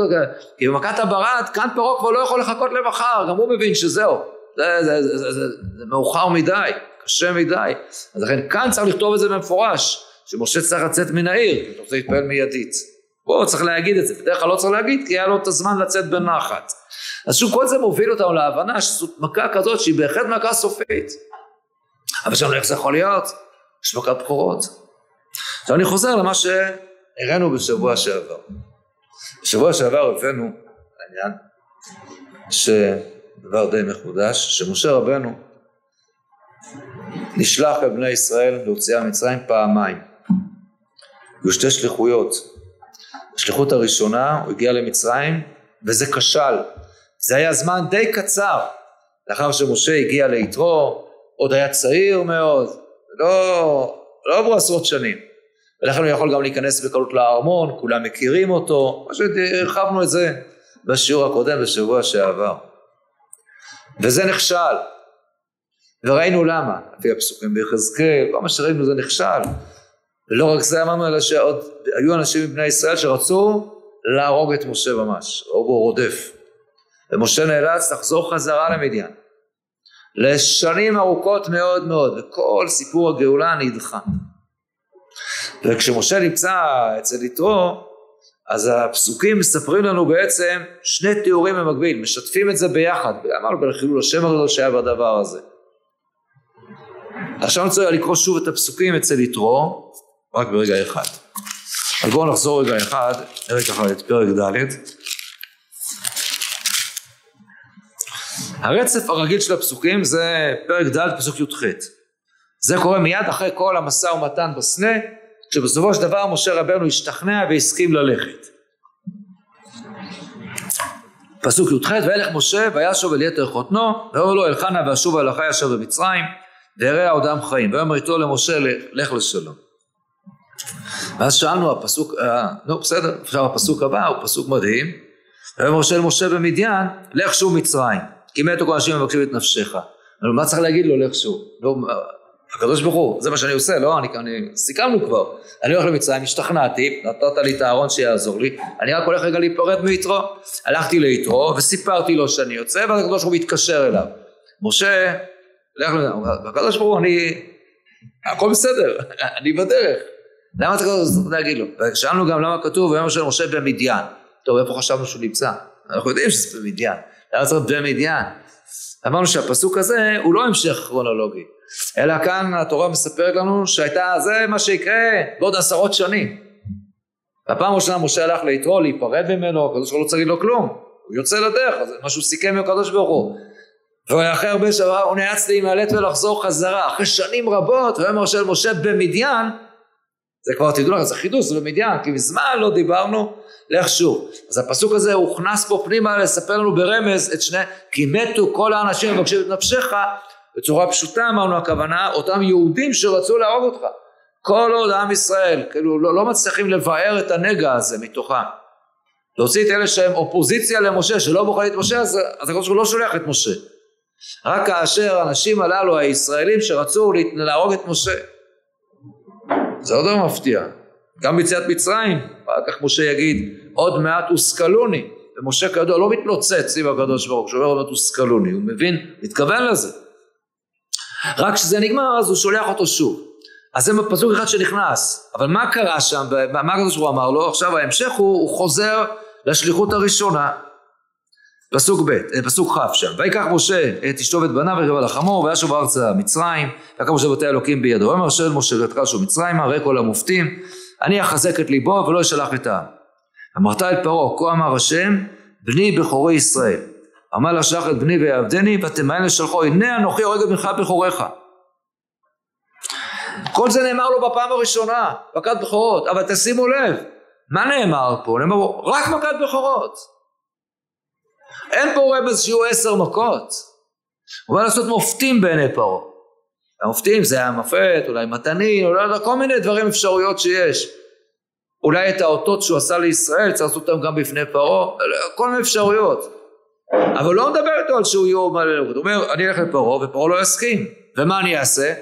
כי במכת הברד, כאן פרעה כבר לא יכול לחכות למחר, גם הוא מבין שזהו, זה, זה, זה, זה, זה, זה מאוחר מדי, קשה מדי, אז לכן כאן צריך לכתוב את זה במפורש, שמשה צריך לצאת מן העיר, אתה רוצה להתפעל מיידית. פה צריך להגיד את זה, בדרך כלל לא צריך להגיד כי היה לו את הזמן לצאת בנחת. אז שוב כל זה מוביל אותנו להבנה שזאת מכה כזאת שהיא בהחלט מכה סופית. אבל עכשיו איך זה יכול להיות? יש מכת בכורות. עכשיו אני חוזר למה שהראינו בשבוע שעבר. בשבוע שעבר הבאנו העניין שדבר די מחודש, שמשה רבנו נשלח לבני ישראל להוציאה ממצרים פעמיים. היו שתי שליחויות. השליחות הראשונה הוא הגיע למצרים וזה כשל. זה היה זמן די קצר לאחר שמשה הגיע ליתרו, עוד היה צעיר מאוד, לא, לא עברו עשרות שנים. ולכן הוא יכול גם להיכנס בקלות לארמון, כולם מכירים אותו, פשוט הרחבנו את זה בשיעור הקודם בשבוע שעבר. וזה נכשל. וראינו למה, לפי הפסוקים ביחזקאל, כל מה שראינו זה נכשל. ולא רק זה אמרנו, אלא שעוד היו אנשים מבני ישראל שרצו להרוג את משה ממש, או בו רודף. ומשה נאלץ לחזור חזרה למדיין. לשנים ארוכות מאוד מאוד, וכל סיפור הגאולה נדחה. וכשמשה נמצא אצל יתרו, אז הפסוקים מספרים לנו בעצם שני תיאורים במקביל, משתפים את זה ביחד, אמרנו בחילול השם הגדול שהיה בדבר הזה. עכשיו אני רוצה לקרוא שוב את הפסוקים אצל יתרו, רק ברגע אחד. אז בואו נחזור רגע אחד, נראה ככה את פרק ד'. הרצף הרגיל של הפסוקים זה פרק ד' פסוק י"ח. זה קורה מיד אחרי כל המשא ומתן בסנה, שבסופו של דבר משה רבנו השתכנע והסכים ללכת. פסוק י"ח וילך משה וישוב אל יתר חותנו ואומר לו אלחנה ואשוב אל אחי אשר במצרים ויראה עודם חיים ויאמר איתו למשה לך לשלום. ואז שאלנו הפסוק, אה, נו בסדר, עכשיו הפסוק הבא הוא פסוק מדהים ויאמר משה למשה במדיין לך שוב מצרים כי מתו כל אנשים מבקשים את נפשך. מה צריך להגיד לו לך שוב? הקדוש ברוך הוא, זה מה שאני עושה, לא? אני, אני סיכמנו כבר. אני הולך למצרים, השתכנעתי, נתת לי את הארון שיעזור לי, אני רק הולך רגע להיפרד מיתרו. הלכתי ליתרו וסיפרתי לו שאני יוצא, ואז הקדוש ברוך הוא מתקשר אליו. משה, לך לזה, הקדוש ברוך הוא, אני, הכל בסדר, <laughs> אני בדרך. למה אתה כזה להגיד לו? שאלנו גם למה כתוב, ויאמר של משה במדיין. טוב, איפה חשבנו שהוא נמצא? אנחנו יודעים שזה במדיין. למה צריך במדיין? אמרנו שהפסוק הזה הוא לא המשך כרונולוגי. אלא כאן התורה מספרת לנו שהייתה, זה מה שיקרה בעוד עשרות שנים. הפעם הראשונה משה הלך ליתרו להיפרד ממנו, הקדוש ברוך הוא לא צריך לו כלום, הוא יוצא לדרך, זה מה שהוא סיכם עם הקדוש ברוך הוא. ואחרי הרבה שנים הוא נאלץ להימלט ולחזור חזרה, אחרי שנים רבות, ויאמר של משה במדיין, זה כבר תדעו לך, זה חידוש, זה במדיין, כי מזמן לא דיברנו, לך שוב. אז הפסוק הזה הוכנס פה פנימה לספר לנו ברמז את שני, כי מתו כל האנשים המבקשים את נפשך, בצורה פשוטה אמרנו הכוונה, אותם יהודים שרצו להרוג אותך. כל עוד עם ישראל, כאילו לא, לא מצליחים לבאר את הנגע הזה מתוכם. להוציא את אלה שהם אופוזיציה למשה, שלא בוחרים את משה, אז, אז הקדוש ברוך הוא לא שולח את משה. רק כאשר האנשים הללו, הישראלים שרצו להרוג את משה. זה עוד לא מפתיע. גם ביציאת מצרים, אחר כך משה יגיד, עוד מעט הושכלוני. ומשה כידוע לא מתלוצץ סביב הקדוש ברוך הוא, שאומר עוד מעט הושכלוני, הוא מבין, מתכוון לזה. רק כשזה נגמר אז הוא שולח אותו שוב. אז זה פסוק אחד שנכנס, אבל מה קרה שם, מה הקדוש ברוך הוא אמר לו? עכשיו ההמשך הוא, הוא חוזר לשליחות הראשונה. פסוק ב', אה, פסוק כ' שם, ויקח משה את אשתו ואת בניו ורכב על החמור וישוב ארצה מצרים, ויקח משה בתי אלוקים בידו, ויאמר אשר אל משה ותקע שוב מצרימה, ראה כל המופתים, אני אחזק את ליבו ולא אשלח את העם. אמרת אל פרעה, כה אמר השם, בני בכורי ישראל. אמר לה שלח את בני ויעבדני ותמאן לשלחו הנה אנוכי הורג בנך בכוריך. כל זה נאמר לו בפעם הראשונה מכת בכורות. אבל תשימו לב מה נאמר פה? נאמר פה רק מכת בכורות. אין פה רמז שיהיו עשר מכות. הוא בא לעשות מופתים בעיני פרעה. המופתים זה היה מפת אולי מתנין אולי כל מיני דברים אפשרויות שיש. אולי את האותות שהוא עשה לישראל צריך לעשות אותם גם בפני פרעה. כל מיני אפשרויות אבל לא מדבר איתו על שהוא יום על אלוקות, הוא אומר אני אלך לפרעה ופרעה לא יסכים. ומה אני אעשה?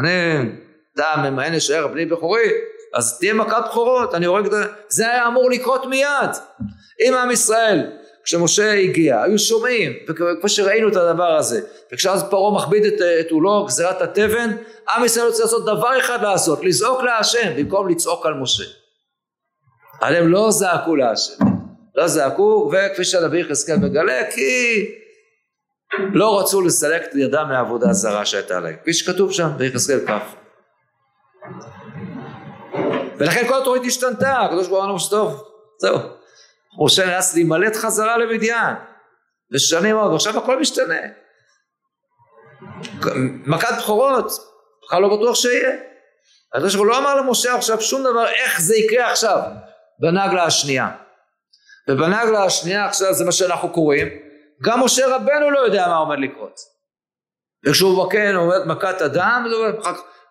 אני דם ממאן אשאר בני בכורי אז תהיה מכת בכורות אני הורג את זה זה היה אמור לקרות מיד. אם עם ישראל כשמשה הגיע היו שומעים וכמו שראינו את הדבר הזה וכשאז פרעה מכביד את, את עולו גזירת התבן עם ישראל רוצה לעשות דבר אחד לעשות לזעוק להשם במקום לצעוק על משה. אבל הם לא זעקו להשם לא זעקו, וכפי שהנביא יחזקאל מגלה, כי לא רצו לסלק את ידם מהעבודה הזרה שהייתה להם, כפי שכתוב שם ביחזקאל כ'. ולכן כל התורית השתנתה, הקדוש ברוך הוא אמר טוב, זהו. משה נאלץ להימלט חזרה למדיין, ושנים עוד, ועכשיו הכל משתנה. מכת בכורות, בכלל לא בטוח שיהיה. הקדוש ברוך הוא לא אמר למשה עכשיו שום דבר, איך זה יקרה עכשיו, בנגלה השנייה. ובנגלה השנייה עכשיו זה מה שאנחנו קוראים גם משה רבנו לא יודע מה עומד לקרות. וכשהוא מכן עומד מכת אדם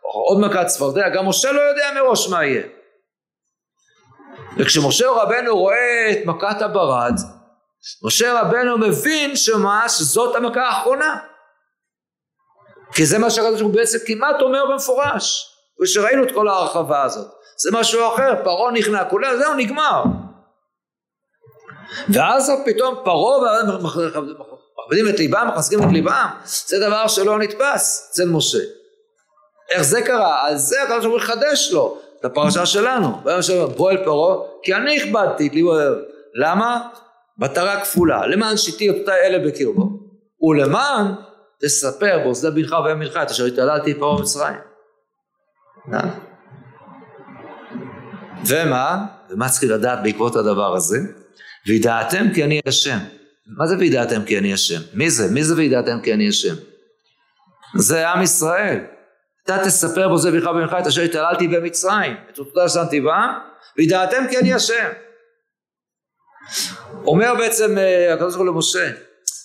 עוד מכת צפרדע גם משה לא יודע מראש מה יהיה. וכשמשה רבנו רואה את מכת הברד משה רבנו מבין שממש זאת המכה האחרונה. כי זה מה שהקדוש ברוך הוא בעצם כמעט אומר במפורש ושראינו את כל ההרחבה הזאת. זה משהו אחר פרעה נכנע כולל זהו נגמר ואז פתאום פרעה מכבדים את ליבם, מחזקים את ליבם, זה דבר שלא נתפס אצל משה. איך זה קרה? על זה הקדוש ברוך הוא יחדש לו את הפרשה שלנו. בוא אל פרעה, כי אני הכבדתי את ליבו. למה? מטרה כפולה, למען שיתי אותה אלה בקרבו, ולמען תספר באוזני בנך ובמנך את אשר התעללתי פרעה במצרים. ומה? ומה צריכים לדעת בעקבות הדבר הזה? וידעתם כי אני השם. מה זה וידעתם כי אני השם? מי זה? מי זה וידעתם כי אני השם? זה עם ישראל. אתה תספר בו זה בך ובמך את אשר התעללתי במצרים, את אותה שנתי בה, וידעתם כי אני השם. אומר בעצם אה, הקדוש ברוך הוא למשה,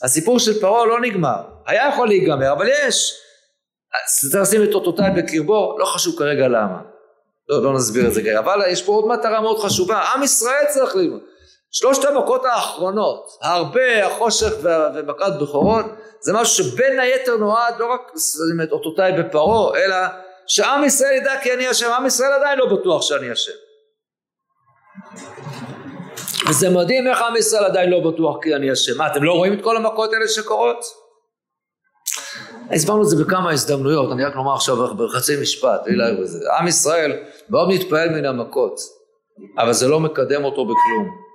הסיפור של פרעה לא נגמר, היה יכול להיגמר, אבל יש. צריך לשים את אותותיי בקרבו, לא חשוב כרגע למה. לא, לא נסביר את זה כרגע, אבל יש פה עוד מטרה מאוד חשובה, עם ישראל צריך ללמוד. שלושת המכות האחרונות, הרבה החושך ומכת בכורות, זה משהו שבין היתר נועד לא רק לשים את אותותיי בפרעה, אלא שעם ישראל ידע כי אני השם, עם ישראל עדיין לא בטוח שאני השם. וזה מדהים איך עם ישראל עדיין לא בטוח כי אני השם. מה, אתם לא רואים את כל המכות האלה שקורות? הסברנו את זה בכמה הזדמנויות, אני רק נאמר עכשיו בחצי משפט, עם ישראל מאוד מתפעל מן המכות, אבל זה לא מקדם אותו בכלום.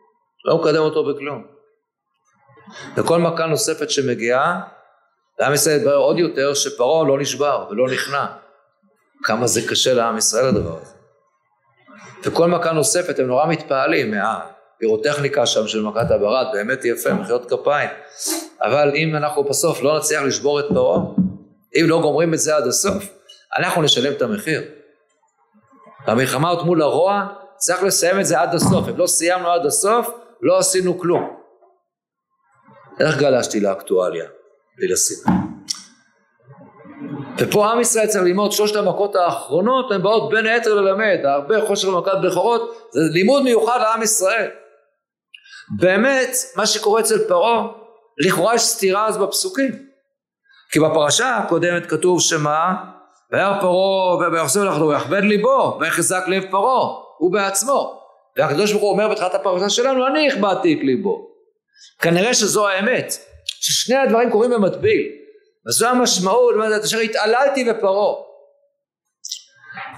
לא מקדם אותו בכלום. וכל מכה נוספת שמגיעה, לעם ישראל יתברר עוד יותר שפרעה לא נשבר ולא נכנע. כמה זה קשה לעם ישראל הדבר הזה. וכל מכה נוספת הם נורא מתפעלים מהפירוטכניקה שם של מכת הברד, באמת יפה, מחיאות כפיים. אבל אם אנחנו בסוף לא נצליח לשבור את פרעה, אם לא גומרים את זה עד הסוף, אנחנו נשלם את המחיר. המלחמה עוד מול הרוע, צריך לסיים את זה עד הסוף. אם לא סיימנו עד הסוף, לא עשינו כלום. איך גלשתי לאקטואליה? בלי לשים. ופה עם ישראל צריך ללמוד שלושת המכות האחרונות הן באות בין היתר ללמד הרבה חושר ומכת בכורות זה לימוד מיוחד לעם ישראל באמת מה שקורה אצל פרעה לכאורה יש סתירה אז בפסוקים כי בפרשה הקודמת כתוב שמה וירא פרעה ויחזור לך ויכבד ליבו ויחזק לב פרעה הוא בעצמו והקדוש ברוך הוא אומר בתחילת הפרשה שלנו אני הכבדתי את ליבו. כנראה שזו האמת ששני הדברים קורים במטביל וזו המשמעות אשר התעללתי בפרעה.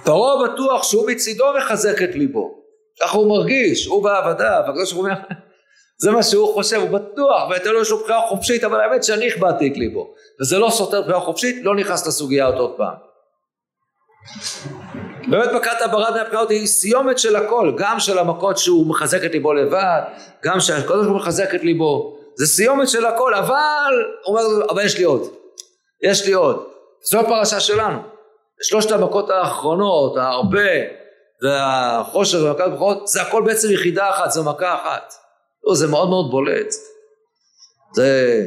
פרעה בטוח שהוא מצידו מחזק את ליבו. ככה הוא מרגיש הוא בעבדיו הקדוש ברוך הוא אומר <laughs> זה מה שהוא חושב הוא בטוח ואתה לו איזושהי בחירה חופשית אבל האמת שאני הכבדתי את ליבו. וזה לא סותר בחירה חופשית לא נכנס לסוגיה הזאת עוד פעם באמת מכת הברד מהבחינות היא סיומת של הכל, גם של המכות שהוא מחזק את ליבו לבד, גם שהקדוש ברוך הוא מחזק את ליבו, זה סיומת של הכל, אבל, הוא אומר, אבל יש לי עוד, יש לי עוד, זו הפרשה שלנו, שלושת המכות האחרונות, ההרבה, והחושר ומכת בכורות, זה הכל בעצם יחידה אחת, זו מכה אחת, לא, זה מאוד מאוד בולט, זה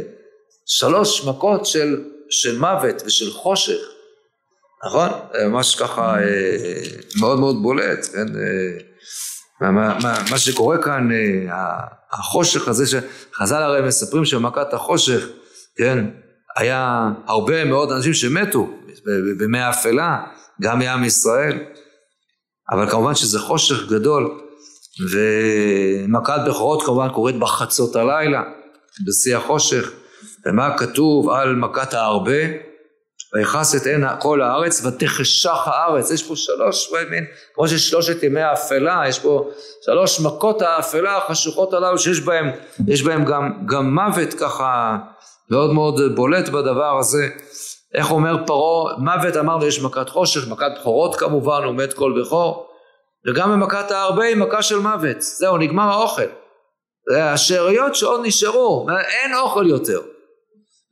שלוש מכות של, של מוות ושל חושך, נכון? ממש ככה אה, מאוד מאוד בולט, כן? אה, מה, מה, מה שקורה כאן, אה, החושך הזה שחז"ל הרי מספרים שמכת החושך, כן, היה הרבה מאוד אנשים שמתו בימי האפלה, גם מעם ישראל, אבל כמובן שזה חושך גדול, ומכת בכורות כמובן קורית בחצות הלילה, בשיא החושך, ומה כתוב על מכת הארבה? ויכס את עין כל הארץ ותחשך הארץ. יש פה שלוש מין כמו ששלושת ימי האפלה יש פה שלוש מכות האפלה החשוכות הללו שיש בהם יש בהם גם, גם מוות ככה מאוד מאוד בולט בדבר הזה. איך אומר פרעה? מוות אמרנו יש מכת חושך מכת בכורות כמובן הוא מת כל בכור. וגם במכת הארבה היא מכה של מוות. זהו נגמר האוכל. זה השאריות שעוד נשארו אין אוכל יותר.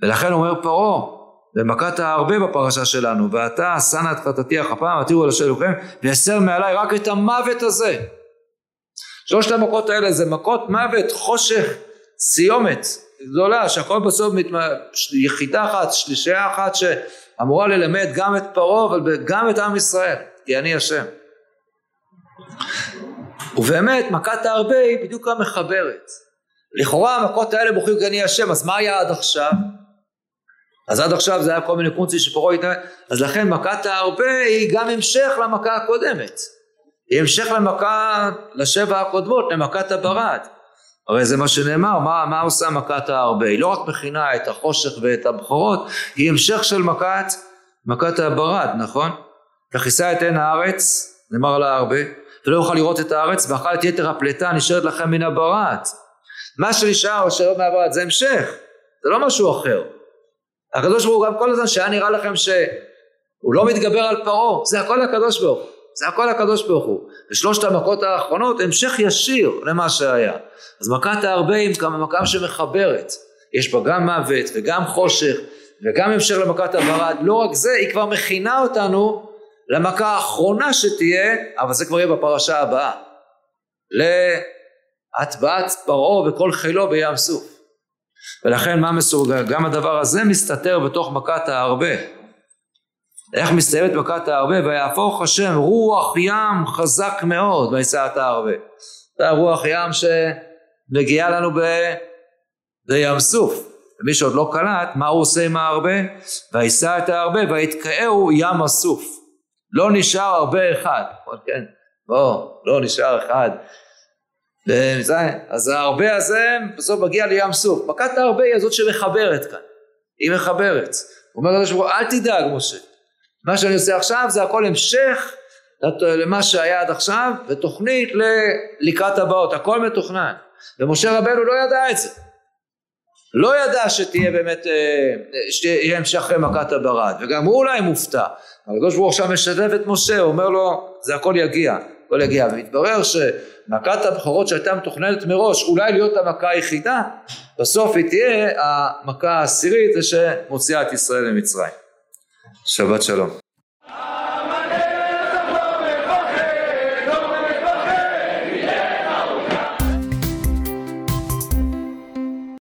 ולכן אומר פרעה במכת ההרבה בפרשה שלנו, ואתה שא את חטאתי הפעם, עתירו על אשר אלוהיכם, ויסר מעליי רק את המוות הזה. שלושת המכות האלה זה מכות מוות, חושך, סיומת גדולה, שהכל בסוף מת... יחידה אחת, שלישייה אחת שאמורה ללמד גם את פרעה, אבל גם את עם ישראל, כי אני השם. ובאמת מכת ההרבה היא בדיוק המחברת. לכאורה המכות האלה בוחרים כי אני השם, אז מה היה עד עכשיו? אז עד עכשיו זה היה כל מיני קונצים שפרעה התנהל, אז לכן מכת ההרבה היא גם המשך למכה הקודמת. היא המשך למכה, לשבע הקודמות, למכת הברד. הרי זה מה שנאמר, מה, מה עושה מכת ההרבה? היא לא רק מכינה את החושך ואת הבכורות, היא המשך של מכת, מכת הברד, נכון? וכיסה את עין הארץ, נאמר על ההרבה, ולא יוכל לראות את הארץ, ואכל את יתר הפלטה נשארת לכם מן הברד. מה שנשאר, אשר מהברד, זה המשך, זה לא משהו אחר. הקדוש ברוך הוא גם כל הזמן שהיה נראה לכם שהוא לא מתגבר על פרעה, זה הכל הקדוש ברוך הוא, זה הכל הקדוש ברוך הוא. ושלושת המכות האחרונות המשך ישיר למה שהיה. אז מכת הארבעים כמה מכה שמחברת, יש בה גם מוות וגם חושך וגם המשך למכת הברד, לא רק זה, היא כבר מכינה אותנו למכה האחרונה שתהיה, אבל זה כבר יהיה בפרשה הבאה. להטבעת פרעה וכל חילו בים סוף. ולכן מה מסורגל? גם הדבר הזה מסתתר בתוך מכת הארבה. איך מסתיימת מכת הארבה? ויהפוך השם רוח ים חזק מאוד ויצא את הארבה. זה הרוח ים שמגיעה לנו ב... בים סוף. ומי שעוד לא קלט, מה הוא עושה עם הארבה? וישא את הארבה ויתקעהו ים הסוף. לא נשאר הרבה אחד. כן, בוא, לא נשאר אחד. אז ההרבה הזה בסוף מגיע לים סוף. מכת ההרבה היא הזאת שמחברת כאן. היא מחברת. הוא אומר לקדוש ברוך אל תדאג משה. מה שאני עושה עכשיו זה הכל המשך למה שהיה עד עכשיו ותוכנית לקראת הבאות. הכל מתוכנן. ומשה רבנו לא ידע את זה. לא ידע שתהיה באמת, אה, שיהיה המשך אחרי מכת הברד. וגם הוא אולי מופתע. הקדוש ברוך עכשיו משתף את משה, הוא אומר לו זה הכל יגיע. הכל יגיע. ומתברר ש... מכת הבכורות שהייתה מתוכננת מראש אולי להיות המכה היחידה בסוף היא תהיה המכה העשירית שמוציאה את ישראל למצרים. שבת שלום.